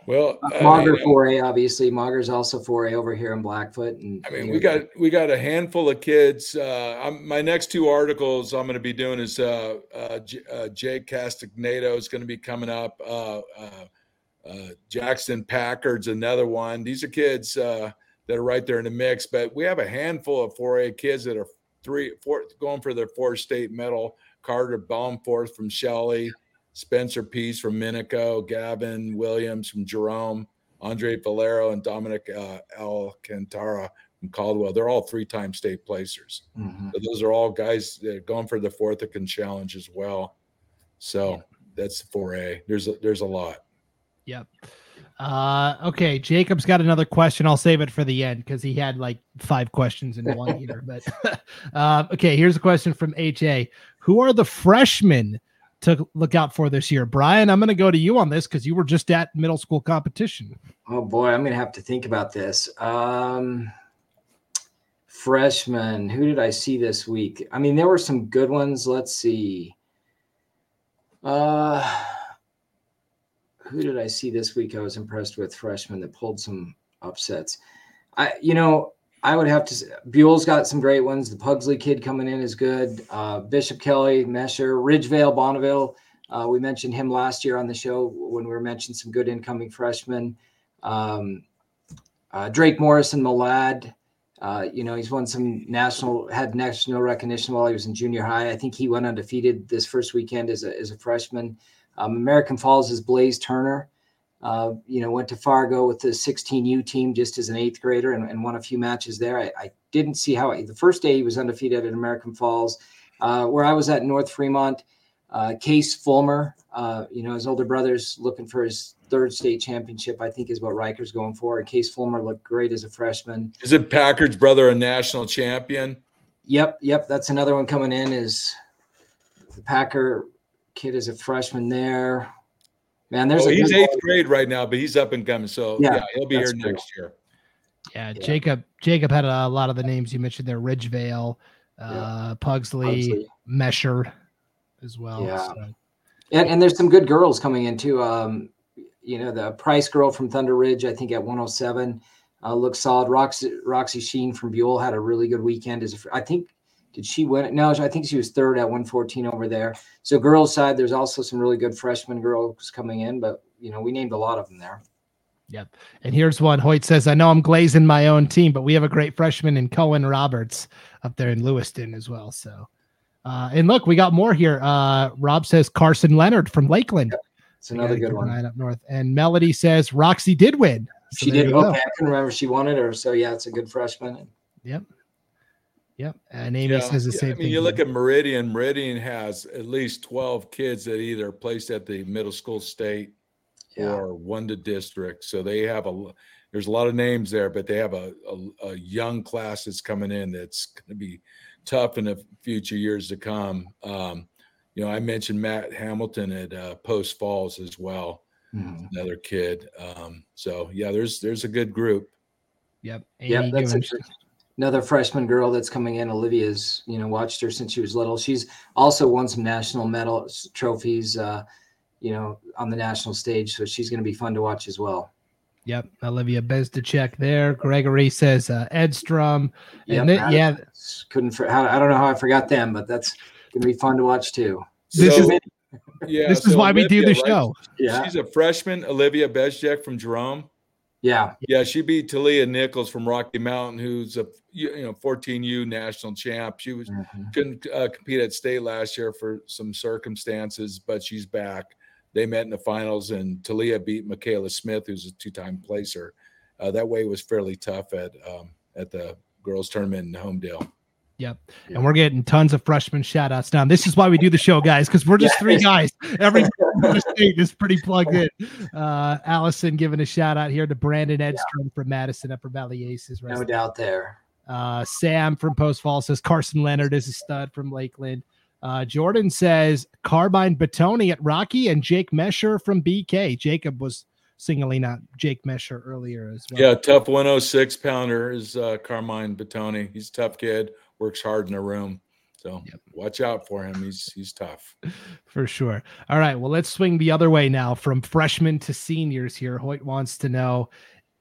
Well, uh, Mauger four A, obviously. Mauger's also four A over here in Blackfoot, and I mean, we got we got a handful of kids. Uh, my next two articles I'm going to be doing is uh, uh, J- uh, Jake Castagneto is going to be coming up. Uh, Jackson Packard's another one. These are kids that are right there in the mix, but we have a handful of four A kids that are three, four, going for their four state medal. Carter Baumforth from Shelley. Spencer Pease from Minico, Gavin Williams from Jerome, Andre Valero, and Dominic uh, Alcantara from Caldwell. They're all three-time state placers. Mm-hmm. So those are all guys that are going for the fourth that can Challenge as well. So that's 4A. There's a, there's a lot. Yep. Uh, okay, Jacob's got another question. I'll save it for the end because he had like five questions in one here. But uh, okay, here's a question from HA. Who are the freshmen to look out for this year. Bryan, I'm going to go to you on this because you were just at middle school competition. Oh boy, I'm going to have to think about this. Um, freshman, who did I see this week? I mean, there were some good ones. Let's see. Uh, who did I see this week? I was impressed with freshmen that pulled some upsets. I, you know, I would have to. Buhl's got some great ones. The Pugsley kid coming in is good. Uh, Bishop Kelly, Mesher, Ridgevale, Bonneville. Uh, we mentioned him last year on the show when we were mentioning some good incoming freshmen. Um, uh, Drake Morrison, Malad. Uh, you know, he's won some national, had national recognition while he was in junior high. I think he went undefeated this first weekend as a, as a freshman. Um, American Falls is Blaze Turner. Uh, you know, went to Fargo with the 16U team just as an eighth grader and, and won a few matches there. I, I didn't see how I, the first day he was undefeated at American Falls. Uh, where I was at North Fremont, uh, Case Fulmer, uh, you know, his older brother's looking for his third state championship. I think is what Riker's going for. And Case Fulmer looked great as a freshman. Is it Packard's brother a national champion? Yep, yep. That's another one coming in. Is the Packard kid is a freshman there? Man, there's oh, a he's eighth one. grade right now, but he's up and coming. So yeah, Yeah, he'll be here cool. next year. Yeah, Yeah. Jacob. Jacob had a, lot of the names you mentioned there: Ridgevale, uh, Pugsley, Pugsley. Mesher, as well. Yeah. So, And, and there's some good girls coming in too. Um, you know, the Price girl from Thunder Ridge, I think at 107, uh, looks solid. Roxy, Roxy Sheen from Buhl had a really good weekend. Is I think, did she win it? No, I think she was third at 114 over there. So girls side, there's also some really good freshman girls coming in, but you know, we named a lot of them there. Yep. And here's one. Hoyt says, "I know I'm glazing my own team, but we have a great freshman in Cohen Roberts up there in Lewiston as well." So, uh, and look, we got more here. Uh, Rob says Carson Leonard from Lakeland. It's We another good one. up north. And Melody says Roxy did win. So She did you go. okay. I couldn't remember she won it or so. Yeah, it's a good freshman. Yep. Yep. And Amy Yeah, says the yeah, same I mean, thing. you look at Meridian. Meridian has at least twelve kids that either placed at the middle school state Yeah. or one to district. So they have a there's a lot of names there, but they have a, a, a young class that's coming in that's going to be tough in the future years to come. Um, you know, I mentioned Matt Hamilton at uh, Post Falls as well, Mhm. another kid. Um, so yeah, there's there's a good group. Yep. Yeah, Amy that's giving- another freshman girl that's coming in. Olivia's, you know, watched her since she was little. She's also won some national medal trophies, uh, you know, on the national stage. So she's going to be fun to watch as well. Yep. Olivia Bezdechek there. Gregory says uh, Edstrom. And Yep, then, yeah, couldn't. For, I don't know how I forgot them, but that's going to be fun to watch too. This So, is- yeah, this is so why we do the Olivia, right? show. Yeah, She's a freshman, Olivia Bezjek from Jerome. Yeah, Yeah, she beat Talia Nichols from Rocky Mountain, who's a you know 14U national champ. She was Mhm. couldn't uh, compete at state last year for some circumstances, but she's back. They met in the finals, and Talia beat Michaela Smith, who's a two-time placer. Uh, that way was fairly tough at um, at the girls' tournament in Homedale. Yep. Yeah. And we're getting tons of freshman shout outs now. This is why we do the show, guys, because we're just Yeah. three guys. Every state is pretty plugged in. Uh, Allison giving a shout out here to Brandon Edstrom from Madison Upper Valley Aces. no doubt there. Uh, Sam from Post Fall says Carson Leonard is a stud from Lakeland. Uh, Jordan says Carmine Batoni at Rocky and Jake Mesher from BK. Jacob was singling out Jake Mesher earlier as well. Yeah, tough 106 pounder is uh, Carmine Batoni. He's a tough kid, works hard in the room. So Yep. watch out for him. He's he's tough. For sure. All right. Well, let's swing the other way now from freshmen to seniors here. Hoyt wants to know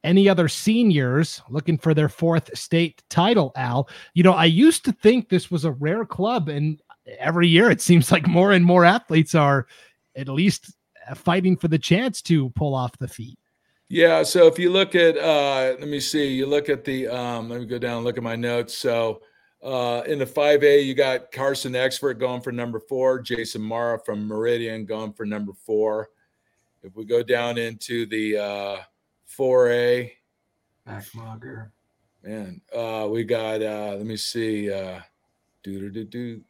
any other seniors looking for their fourth state title, Al. You know, I used to think this was a rare club, and every year it seems like more and more athletes are at least uh, fighting for the chance to pull off the feat. Yeah. So if you look at, uh, let me see, you look at the, um, let me go down and look at my notes. So uh, in the 5A, you got Carson Expert going for number four, Jason Mara from Meridian going for number four. If we go down into the uh, 4A, Mac Mauger. man, uh, we got, uh, let me see, uh, do do do do.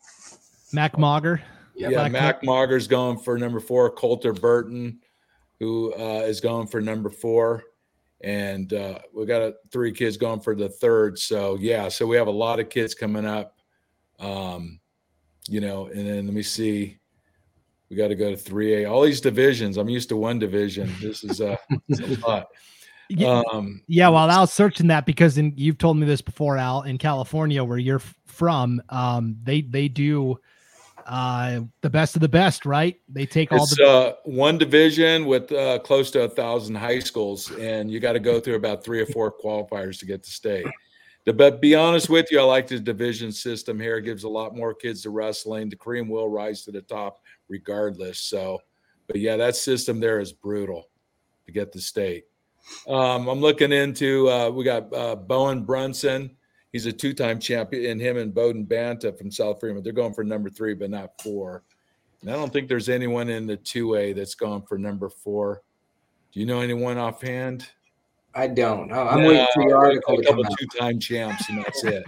Mac Mauger. Yep. Yeah, Black Mac Mauger's going for number four. Coulter Burton, who uh, is going for number four, and uh, we got a, three kids going for the third. So yeah, so we have a lot of kids coming up. Um, you know, and then let me see. We got to go to three A. All these divisions. I'm used to one division. This is uh, a lot. Yeah, Um, yeah, while Al's searching that, because in, you've told me this before, Al, in California, where you're from, um, they they do uh, the best of the best, right? They take all It's the uh, one division with uh, close to a thousand high schools, and you got to go through about three or four qualifiers to get to state. But be honest with you, I like the division system here. It gives a lot more kids to wrestling. The cream will rise to the top regardless. So, but yeah, that system there is brutal to get to state. Um, I'm looking into uh, we got uh, Bowen Brunson. He's a two-time champion, and him and Bowden Banta from South Fremont. They're going for number three, but not four. And I don't think there's anyone in the two A that's gone for number four. Do you know anyone offhand? I don't. I'm Yeah, waiting for your article a to come out. two-time champs, and that's it.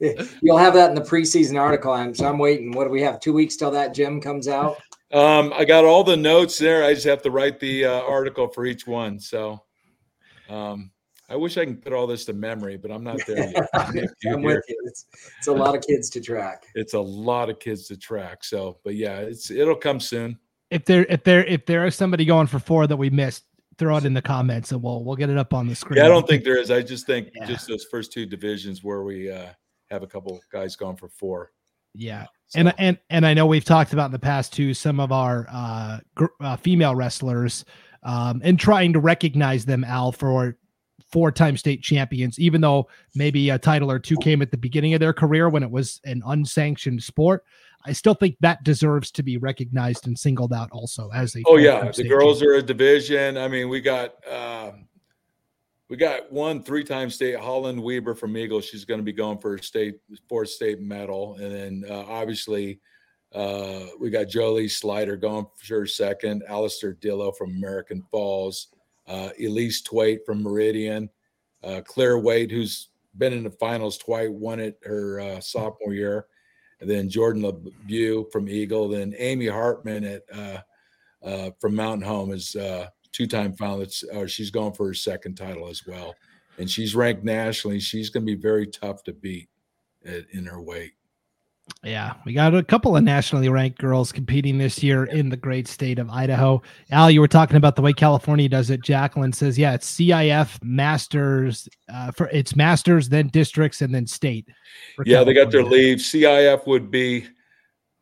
You'll have that in the preseason article. I'm so I'm waiting. What do we have? Two weeks till that gym comes out. Um, I got all the notes there. I just have to write the uh, article for each one. So, um, I wish I can put all this to memory, but I'm not there yet. I'm with you. It's, it's a lot of kids to track. It's a lot of kids to track. So, but yeah, it's it'll come soon. If there if there if there is somebody going for four that we missed, throw it in the comments and we'll we'll get it up on the screen. Yeah, I don't think there is. I just think yeah. just those first two divisions where we uh, have a couple guys going for four. Yeah. So. And and and I know we've talked about in the past too some of our uh, gr- uh female wrestlers um, and trying to recognize them Al for four-time state champions even though maybe a title or two came at the beginning of their career when it was an unsanctioned sport I still think that deserves to be recognized and singled out also as a Oh yeah, the girls champion. are a division. I mean, we got um, we got one three-time state Holland Weber from Eagle. She's going to be going for a state fourth state medal, and then uh, obviously uh, we got Jolie Slider going for second. Alistair Dillo from American Falls, uh, Elise Twait from Meridian, uh, Claire Wade, who's been in the finals twice, won it her uh, sophomore year, and then Jordan LeBeau from Eagle, then Amy Hartman at uh, uh, from Mountain Home is two-time finalist. Or she's going for her second title as well, and she's ranked nationally. She's going to be very tough to beat at, in her weight. Yeah, we got a couple of nationally ranked girls competing this year in the great state of Idaho. Al, you were talking about the way California does it. Jacqueline says, "Yeah, it's CIF Masters uh, for it's Masters, then districts, and then state." Yeah, California. they got their leave. CIF would be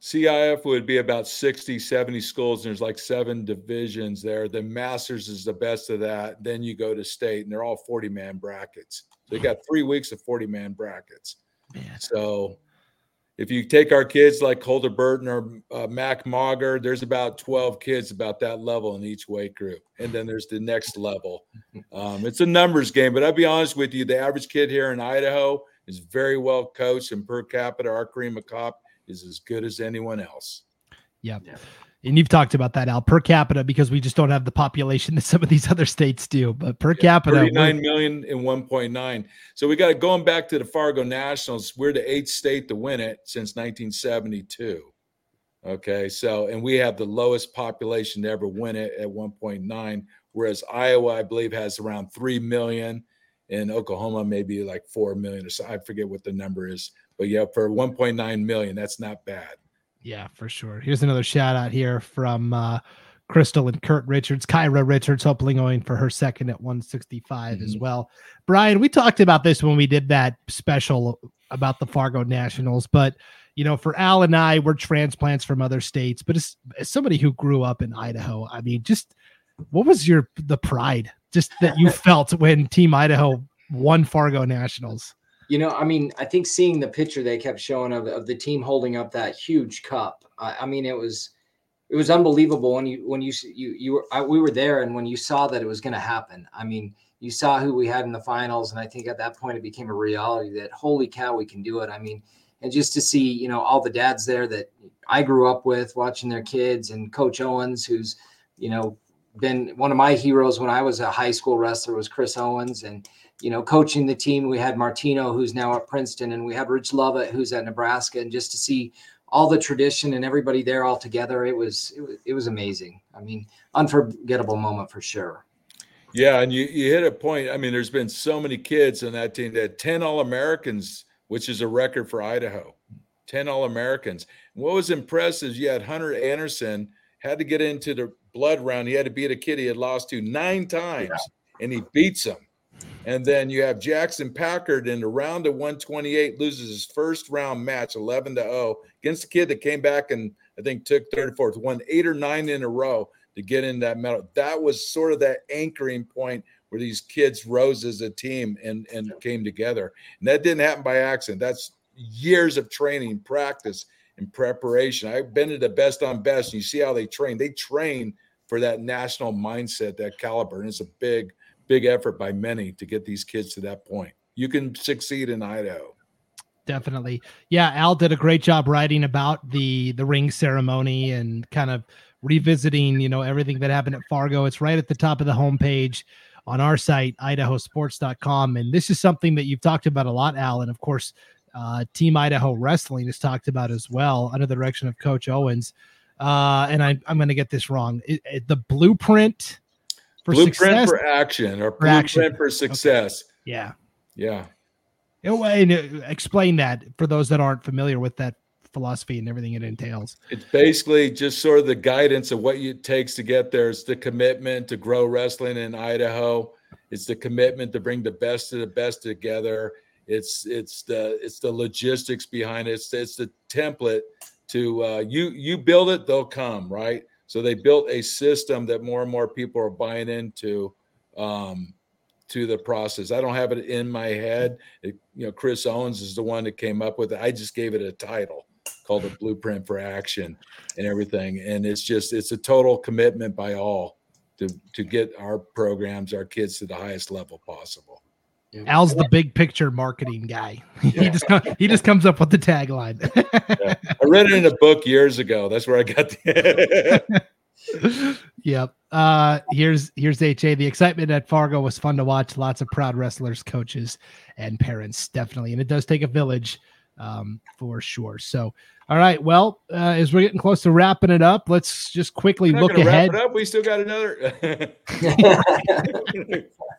CIF would be about 60, 70 schools, and there's like seven divisions there. The Masters is the best of that. Then you go to state, and they're all 40 man brackets. They got three weeks of 40 man brackets. Man. So if you take our kids like Holder Burton or uh, Mac Mauger, there's about 12 kids about that level in each weight group. And then there's the next level. Um, it's a numbers game, but I'll be honest with you, the average kid here in Idaho is very well coached, and per capita, our cream of cop is as good as anyone else. Yep. Yeah. And you've talked about that, Al, per capita, because we just don't have the population that some of these other states do. But per yeah, capita, 39 million and 1.9. So we got going back to the Fargo Nationals. We're the eighth state to win it since 1972. Okay. So, and we have the lowest population to ever win it at 1.9, whereas Iowa, I believe, has around 3 million, and Oklahoma maybe like 4 million or so. I forget what the number is. But yeah, for 1.9 million, that's not bad. Yeah, for sure. Here's another shout out here from uh, Crystal and Kurt Richards, Kyra Richards, hopefully going for her second at 165 mm-hmm. as well. Bryan, we talked about this when we did that special about the Fargo Nationals, but you know, for Al and I, we're transplants from other states, but as, as somebody who grew up in Idaho, I mean, just what was your the pride just that you felt when Team Idaho won Fargo Nationals? You know, I mean, I think seeing the picture they kept showing of, of the team holding up that huge cup. I, I mean, it was it was unbelievable when you when you you you were I, we were there and when you saw that it was going to happen. I mean, you saw who we had in the finals, and I think at that point it became a reality that holy cow, we can do it. I mean, and just to see you know all the dads there that I grew up with, watching their kids, and Coach Owens, who's you know been one of my heroes when I was a high school wrestler was Chris Owens, and you know, coaching the team. We had Martino, who's now at Princeton, and we had Rich Lovett, who's at Nebraska. And just to see all the tradition and everybody there all together, it was it was, it was amazing. I mean, unforgettable moment for sure. Yeah, and you, you hit a point. I mean, there's been so many kids on that team that 10 All Americans, which is a record for Idaho. 10 All Americans. What was impressive, you had Hunter Anderson had to get into the blood round. He had to beat a kid he had lost to nine times, yeah. and he beats him. And then you have Jackson Packard in the round of 128 loses his first round match 11 to 0 against a kid that came back and I think took third fourth, won eight or nine in a row to get in that medal. That was sort of that anchoring point where these kids rose as a team and, and came together. And that didn't happen by accident. That's years of training, practice, and preparation. I've been to the best on best. And you see how they train. They train for that national mindset, that caliber. And it's a big – big effort by many to get these kids to that point. You can succeed in Idaho. Definitely. Yeah, Al did a great job writing about the the ring ceremony and kind of revisiting, you know, everything that happened at Fargo. It's right at the top of the homepage on our site, idahosports.com. And this is something that you've talked about a lot, Al. And of course, uh, Team Idaho Wrestling is talked about as well under the direction of Coach Owens. Uh, and I, I'm going to get this wrong. It, it, the blueprint for blueprint success? for action or for blueprint action. for success. Okay. Yeah. Yeah. And uh, explain that for those that aren't familiar with that philosophy and everything it entails. It's basically just sort of the guidance of what it takes to get there. It's the commitment to grow wrestling in Idaho. It's the commitment to bring the best of the best together. It's it's the it's the logistics behind it. It's, it's the template to uh, you you build it, they'll come, right? So they built a system that more and more people are buying into. Um, to the process. I don't have it in my head. It, you know, Chris Owens is the one that came up with it. I just gave it a title called the blueprint for action and everything. And it's just it's a total commitment by all to to get our programs, our kids to the highest level possible. Al's the big picture marketing guy. Yeah. he just he just comes up with the tagline. yeah. I read it in a book years ago. That's where I got the yep. Uh, here's here's HA. The excitement at Fargo was fun to watch. Lots of proud wrestlers, coaches, and parents, definitely. And it does take a village, um, for sure. So, all right. Well, uh, as we're getting close to wrapping it up, let's just quickly look ahead. We still got another.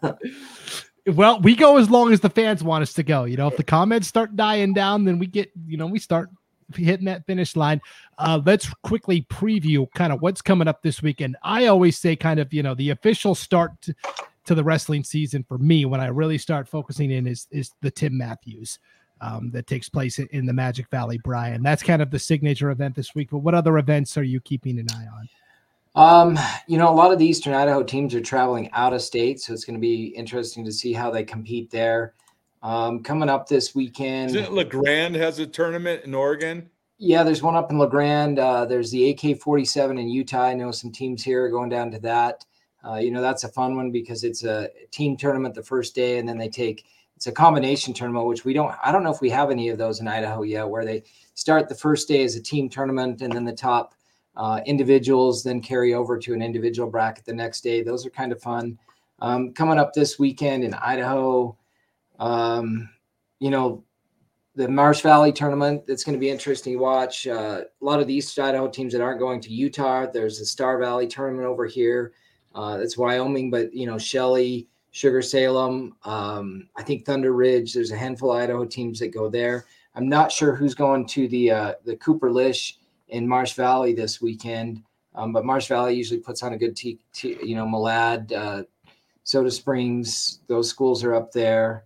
well, we go as long as the fans want us to go. You know, if the comments start dying down, then we get, you know, we start hitting that finish line. Uh, let's quickly preview kind of what's coming up this weekend. I always say, kind of, you know, the official start to, to the wrestling season for me when I really start focusing in is is the Tim Matthews. Um, that takes place in the Magic Valley, Bryan. That's kind of the signature event this week. But what other events are you keeping an eye on? Um, you know, a lot of the Eastern Idaho teams are traveling out of state, so it's going to be interesting to see how they compete there. Um, coming up this weekend, Isn't La Grande has a tournament in Oregon? Yeah, there's one up in La Grande. Uh, there's the AK-47 in Utah. I know some teams here are going down to that. Uh, you know, that's a fun one because it's a team tournament the first day, and then they take it's a combination tournament, which we don't. I don't know if we have any of those in Idaho yet, where they start the first day as a team tournament, and then the top uh, individuals then carry over to an individual bracket the next day. Those are kind of fun. Um, coming up this weekend in Idaho, um, you know, the Marsh Valley tournament. That's going to be interesting to watch. Uh, a lot of the East Idaho teams that aren't going to Utah. There's the Star Valley tournament over here. Uh, that's Wyoming, but you know, Shelley, Sugar Salem. Um, I think Thunder Ridge. There's a handful of Idaho teams that go there. I'm not sure who's going to the uh, the Cooper Lish in Marsh Valley this weekend, um, but Marsh Valley usually puts on a good t- t- you know Malad, uh, Soda Springs. Those schools are up there.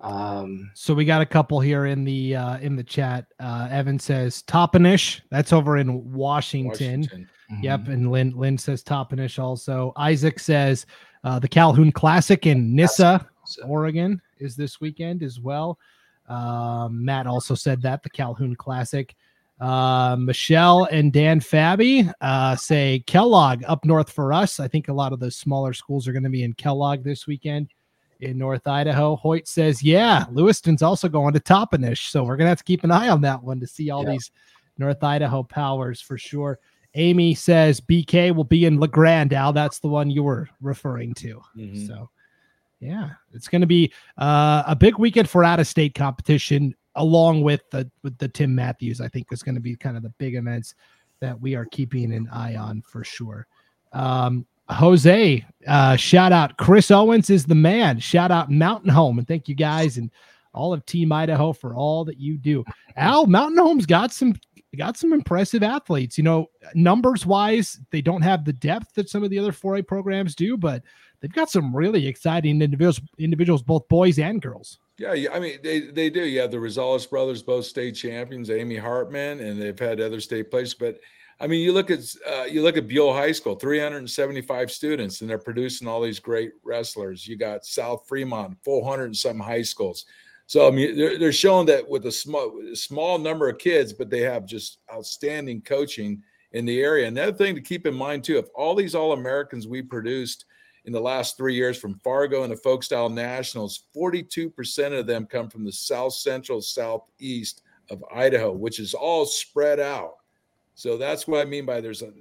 Um, so we got a couple here in the uh, in the chat. Uh, Evan says Toppenish. That's over in Washington. Washington. Mm-hmm. Yep, and Lynn Lynn says Toppenish also. Isaac says uh, the Calhoun Classic in Nyssa, Oregon, is this weekend as well. Um, Matt also said that the Calhoun Classic. Uh, Michelle and Dan Fabi uh, say Kellogg up north for us. I think a lot of those smaller schools are going to be in Kellogg this weekend in North Idaho. Hoyt says, yeah, Lewiston's also going to Toppenish. So we're going to have to keep an eye on that one to see all yeah. these North Idaho powers for sure. Amy says BK will be in La Grande. Al, that's the one you were referring to. Mm-hmm. So, yeah, it's going to be uh, a big weekend for out of state competition, along with the with the Tim Matthews. I think is going to be kind of the big events that we are keeping an eye on for sure. Um, Jose, uh, shout out Chris Owens is the man. Shout out Mountain Home and thank you guys and all of Team Idaho for all that you do. Al, Mountain Home's got some got some impressive athletes. You know, numbers wise, they don't have the depth that some of the other 4A programs do, but they've got some really exciting individuals, individuals, both boys and girls. Yeah, I mean they they do. Yeah, the Rosales brothers, both state champions, Amy Hartman, and they've had other state places, but I mean, you look at uh, you look at Buhl High School, 375 students, and they're producing all these great wrestlers. You got South Fremont, 400 and some high schools. So I mean, they're, they're showing that with a small small number of kids, but they have just outstanding coaching in the area. Another thing to keep in mind too, if all these All Americans we produced in the last three years from Fargo and the Folk Style Nationals, 42% of them come from the South Central, Southeast of Idaho, which is all spread out. So that's what I mean by there's a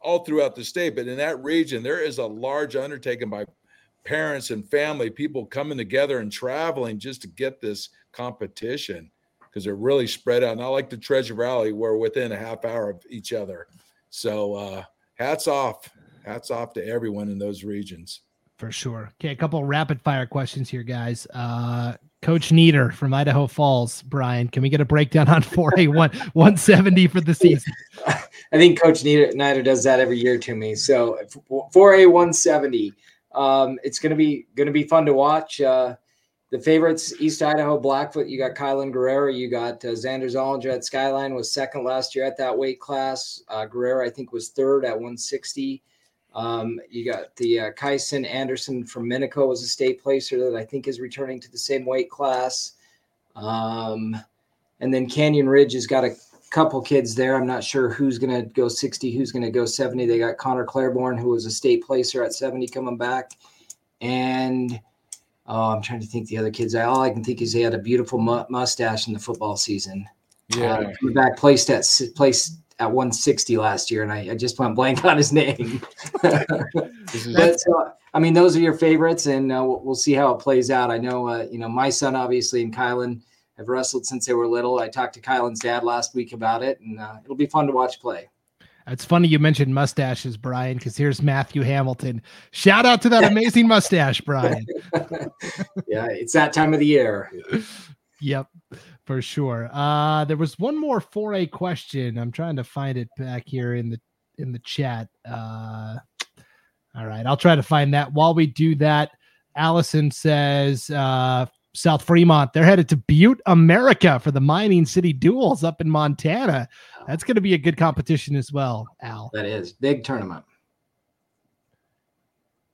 all throughout the state, but in that region, there is a large undertaking by parents and family, people coming together and traveling just to get this competition. because they're really spread out. Not like the Treasure Valley, we're within a half hour of each other. So uh, hats off, hats off to everyone in those regions. For sure. Okay, a couple rapid fire questions here, guys. Uh, Coach Neater from Idaho Falls, Bryan, can we get a breakdown on 4A 1 170 for the season? I think Coach Neater does that every year to me. So 4A 170. Um, it's gonna be gonna be fun to watch. Uh, the favorites, East Idaho Blackfoot. You got Kylan Guerrero. You got uh, Xander Zollinger at Skyline was second last year at that weight class. Uh, Guerrero, I think, was third at 160. Um, you got the uh, Kyson Anderson from Minico was a state placer that I think is returning to the same weight class. Um, and then Canyon Ridge has got a couple kids there. I'm not sure who's going to go 60, who's going to go 70. They got Connor Claiborne, who was a state placer at 70, coming back. And oh, I'm trying to think the other kids. All I can think is he had a beautiful mu- mustache in the football season. Yeah, uh, coming back placed at placed at 160 last year, and I, I just went blank on his name. but so, I mean, those are your favorites, and uh, we'll, we'll, see how it plays out. I know, uh, you know, my son obviously and Kylan have wrestled since they were little. I talked to Kylan's dad last week about it, and uh, it'll be fun to watch play. It's funny you mentioned mustaches, Bryan, because here's Matthew Hamilton. Shout out to that amazing mustache, Bryan. yeah, it's that time of the year. Yep for sure. Uh, there was one more 4A question. I'm trying to find it back here in the in the chat. Uh, all right, I'll try to find that. While we do that, Allison says uh, South Fremont. They're headed to Butte, America for the Mining City Duels up in Montana. That's going to be a good competition as well, Al. That is big tournament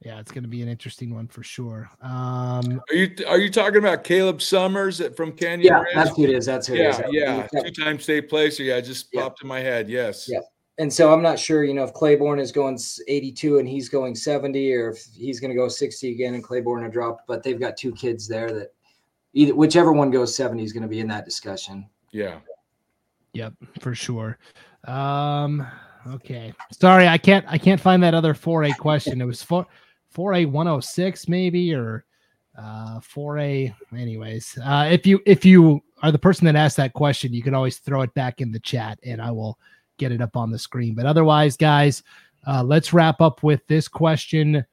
yeah, it's going to be an interesting one for sure. Um, are you are you talking about Caleb Summers from Canyon? Yeah, Ridge? that's who it is. That's who yeah, it is. Yeah, yeah. Two-time state placer. Yeah, just yeah. popped in my head. Yes. Yeah. And so I'm not sure, you know, if Claiborne is going 82 and he's going 70, or if he's going to go 60 again and Claiborne will drop. But they've got two kids there that either whichever one goes 70 is going to be in that discussion. Yeah. Yep, for sure. Um, okay. Sorry, I can't I can't find that other 4A question. It was for 4A 106 maybe or uh 4A anyways. Uh if you if you are the person that asked that question, you can always throw it back in the chat and I will get it up on the screen. But otherwise, guys, uh, let's wrap up with this question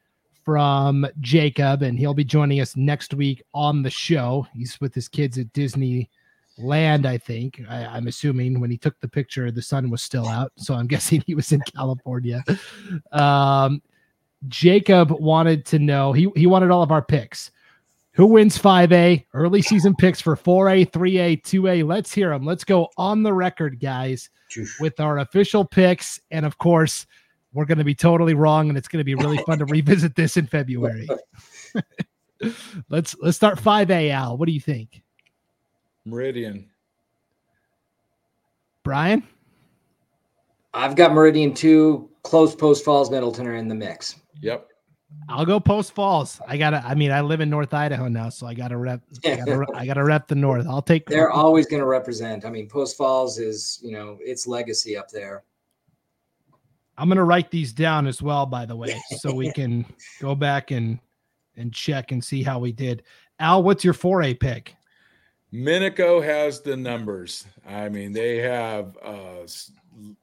from Jacob, and he'll be joining us next week on the show. He's with his kids at Disney Land, I think. I, am assuming when he took the picture, the sun was still out, so I'm guessing he was in California. Um, Jacob wanted to know he he wanted all of our picks. Who wins 5A? Early season picks for 4A, 3A, 2A. Let's hear them. Let's go on the record, guys, with our official picks. And of course, we're going to be totally wrong, and it's going to be really fun to revisit this in February. let's let's start 5A, Al. What do you think? Meridian. Bryan? I've got Meridian 2, close Post Falls, Middleton are in the mix. Yep. I'll go Post Falls. I gotta. I mean, I live in North Idaho now, so I gotta rep. I gotta, I gotta rep the North. I'll take. They're always going to represent. I mean, Post Falls is you know its legacy up there. I'm gonna write these down as well, by the way, so we can go back and and check and see how we did. Al, what's your 4A pick? Minico has the numbers. I mean, they have uh,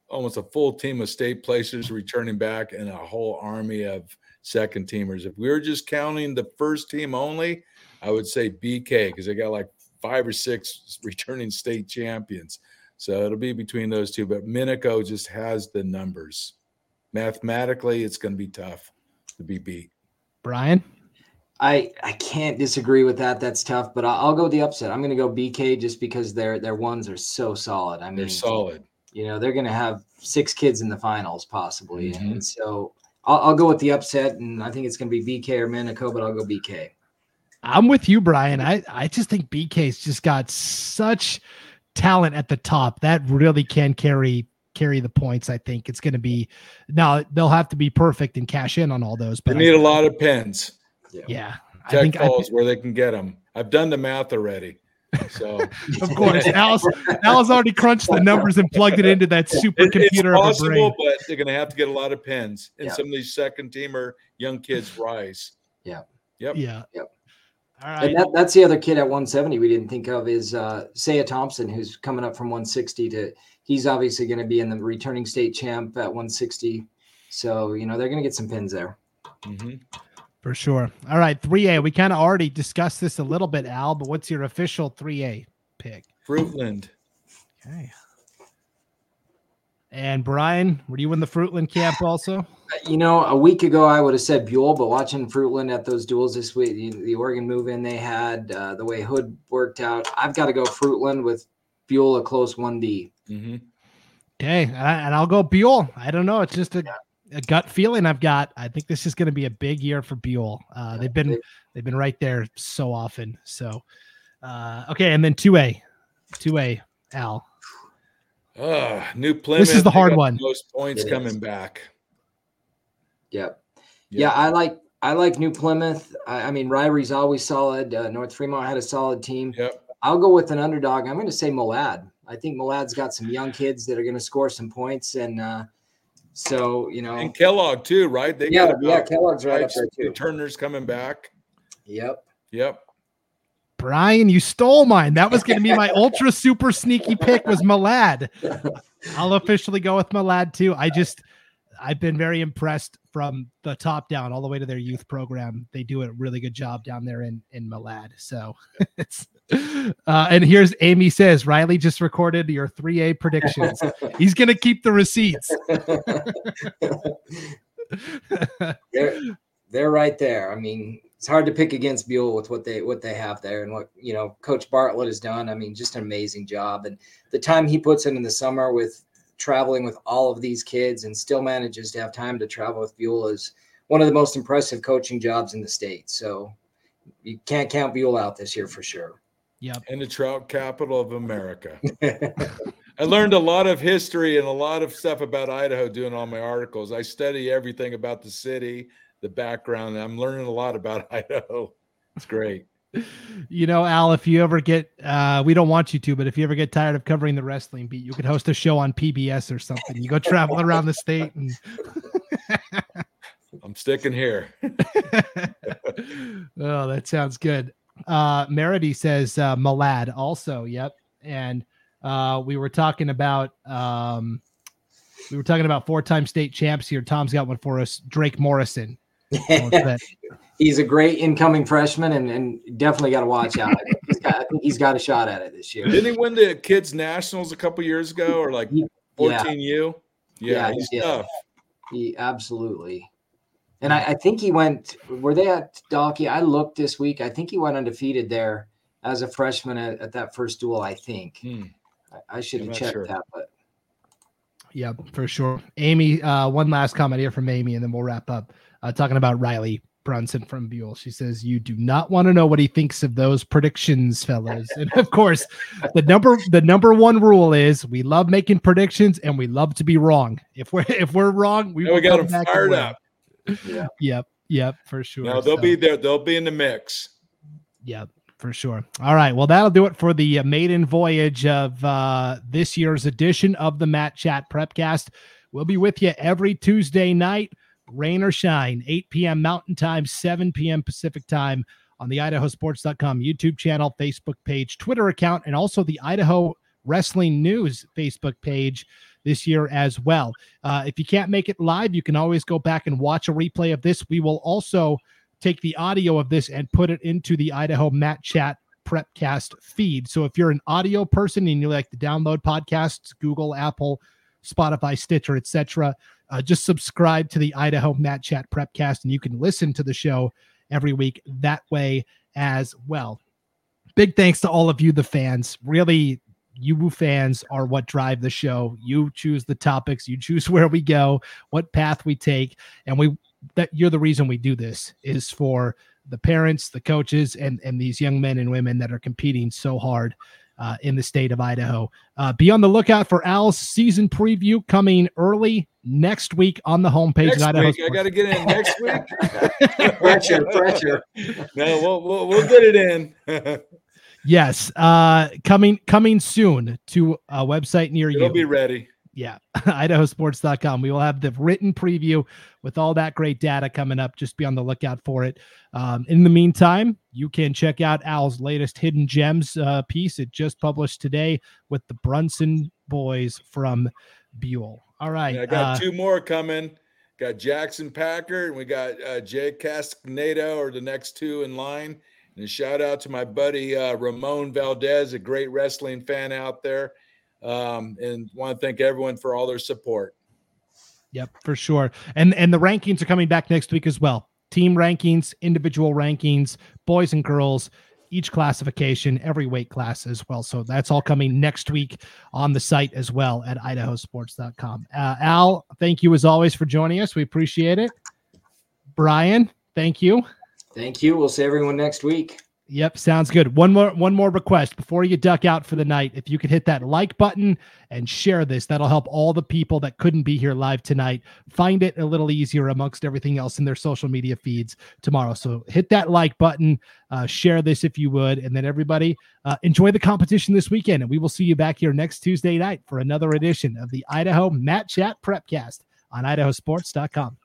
almost a full team of state placers returning back and a whole army of second teamers. If we were just counting the first team only, I would say BK because they got like five or six returning state champions. So it'll be between those two. But Minico just has the numbers. Mathematically, it's going to be tough to be beat. Bryan? I I can't disagree with that. That's tough, but I'll, I'll go the upset. I'm going to go BK just because their their ones are so solid. I mean, they're solid. You know, they're going to have six kids in the finals possibly, mm-hmm. and so I'll, I'll, go with the upset, and I think it's going to be BK or Minico, but I'll go BK. I'm with you, Brian. I I just think BK's just got such talent at the top that really can carry carry the points. I think it's going to be now they'll have to be perfect and cash in on all those. But they need a lot of pins. Yeah. yeah. Tech I think falls I, where they can get them. I've done the math already. So of course, Al's, Al's already crunched the numbers and plugged it into that supercomputer. It's possible, but they're going to have to get a lot of pins, and yeah. some of these second teamer young kids rise. Yeah. Yep. Yeah. Yep. All right. And that, that's the other kid at 170 we didn't think of is uh Saya Thompson, who's coming up from 160 to he's obviously going to be in the returning state champ at 160. So, you know, they're going to get some pins there. hmm For sure. All right, 3A. We kind of already discussed this a little bit, Al, but what's your official 3A pick? Fruitland. Okay. And Bryan, were you in the Fruitland camp also? You know, a week ago I would have said Buhl, but watching Fruitland at those duels this week, the, the Oregon move in they had, uh, the way Hood worked out, I've got to go Fruitland with Buhl a close 1D. hmm Okay, and, I, and I'll go Buhl. I don't know. It's just a, a gut feeling I've got. I think this is going to be a big year for Buhl. Uh, they've been they've been right there so often. So, uh, okay, and then two A, two A, Al. Uh, New Plymouth. This is the hard one. Most points It is. coming back. Yep. Yeah, I like I like New Plymouth. I, I mean, Ririe's always solid. Uh, North Fremont had a solid team. Yep. I'll go with an underdog. I'm going to say Malad. I think Malad's got some young kids that are going to score some points, and uh, so you know, And Kellogg too, right? They yeah, got yeah, Kellogg's right up there too. returners coming back. Yep. Yep. Bryan, you stole mine. That was going to be my ultra super sneaky pick was Malad. I'll officially go with Malad too. I just I've been very impressed from the top down all the way to their youth program. They do a really good job down there in in Malad. So it's uh, and here's Amy says Riley just recorded your 3A predictions. He's gonna keep the receipts. they're they're right there. I mean, it's hard to pick against Buhl with what they what they have there and what you know Coach Bartlett has done. I mean, just an amazing job. And the time he puts in in the summer with traveling with all of these kids and still manages to have time to travel with Buhl is one of the most impressive coaching jobs in the state. So you can't count Buhl out this year for sure. Yep. And the trout capital of America. I learned a lot of history and a lot of stuff about Idaho doing all my articles. I study everything about the city, the background. and I'm learning a lot about Idaho. It's great. You know, Al, if you ever get, uh, we don't want you to, but if you ever get tired of covering the wrestling beat, you could host a show on PBS or something. You go travel around the state and I'm sticking here. oh, that sounds good. Uh, Meredy says uh, Malad also. Yep. And uh, we were talking about um, we were talking about four-time state champs here. Tom's got one for us. Drake Morrison. he's a great incoming freshman and, and definitely got to watch out. I think, he's got, I think he's got a shot at it this year. Didn't he win the kids nationals a couple years ago or like Yeah. 14U? Yeah, Yeah, he's yeah. tough. He absolutely. And I, I think he went. Were they at Dalkey? I looked this week. I think he went undefeated there as a freshman at, at that first duel. I think. Hmm. I, I should have checked sure. that, but Yep, for sure. Amy, uh, one last comment here from Amy, and then we'll wrap up. Uh, talking about Riley Brunson from Buhl. She says, You do not want to know what he thinks of those predictions, fellas. And of course, the number the number one rule is we love making predictions and we love to be wrong. If we're if we're wrong, we, we got come them back and fired up. Yeah. Yep, yep, for sure. No, they'll So- be there. They'll be in the mix. Yep, for sure. All right. Well, that'll do it for the uh, maiden voyage of uh, this year's edition of the Mat Chat Prepcast. We'll be with you every Tuesday night, rain or shine, 8 p.m. Mountain Time, 7 p.m. Pacific Time on the IdahoSports.com YouTube channel, Facebook page, Twitter account, and also the Idaho Wrestling News Facebook page this year as well. Uh, if you can't make it live, you can always go back and watch a replay of this. We will also take the audio of this and put it into the Idaho Mat Chat Prepcast feed. So if you're an audio person and you like to download podcasts, Google, Apple, Spotify, Stitcher, etc., uh, just subscribe to the Idaho Mat Chat Prepcast and you can listen to the show every week that way as well. Big thanks to all of you, the fans. Really, you fans are what drive the show. You choose the topics, you choose where we go, what path we take, and we that you're the reason we do this is for the parents, the coaches, and and these young men and women that are competing so hard uh, in the state of Idaho. Uh, be on the lookout for Al's season preview coming early next week on the homepage. Next of Idaho week, I got to get in next week. pressure, pressure. No, we'll, we'll, we'll get it in. Yes, uh, coming coming soon to a website near It'll you. be ready. Yeah, idahosports.com. We will have the written preview with all that great data coming up. Just be on the lookout for it. Um, in the meantime, you can check out Al's latest Hidden Gems uh, piece. It just published today with the Brunson boys from Buhl. All right. I got uh, two more coming. Got Jackson Packard and we got uh, Jay Cascado or the next two in line. And shout out to my buddy uh, Ramon Valdez, a great wrestling fan out there um, and want to thank everyone for all their support. Yep, for sure. And and the rankings are coming back next week as well. Team rankings, individual rankings, boys and girls, each classification, every weight class as well. So that's all coming next week on the site as well at idahosports.com. Uh, Al, thank you as always for joining us. We appreciate it. Bryan, thank you. Thank you. We'll see everyone next week. Yep, sounds good. One more one more request before you duck out for the night. If you could hit that like button and share this, that'll help all the people that couldn't be here live tonight find it a little easier amongst everything else in their social media feeds tomorrow. So hit that like button, uh, share this if you would, and then everybody uh, enjoy the competition this weekend. And we will see you back here next Tuesday night for another edition of the Idaho Mat Chat Prepcast on idahosports.com.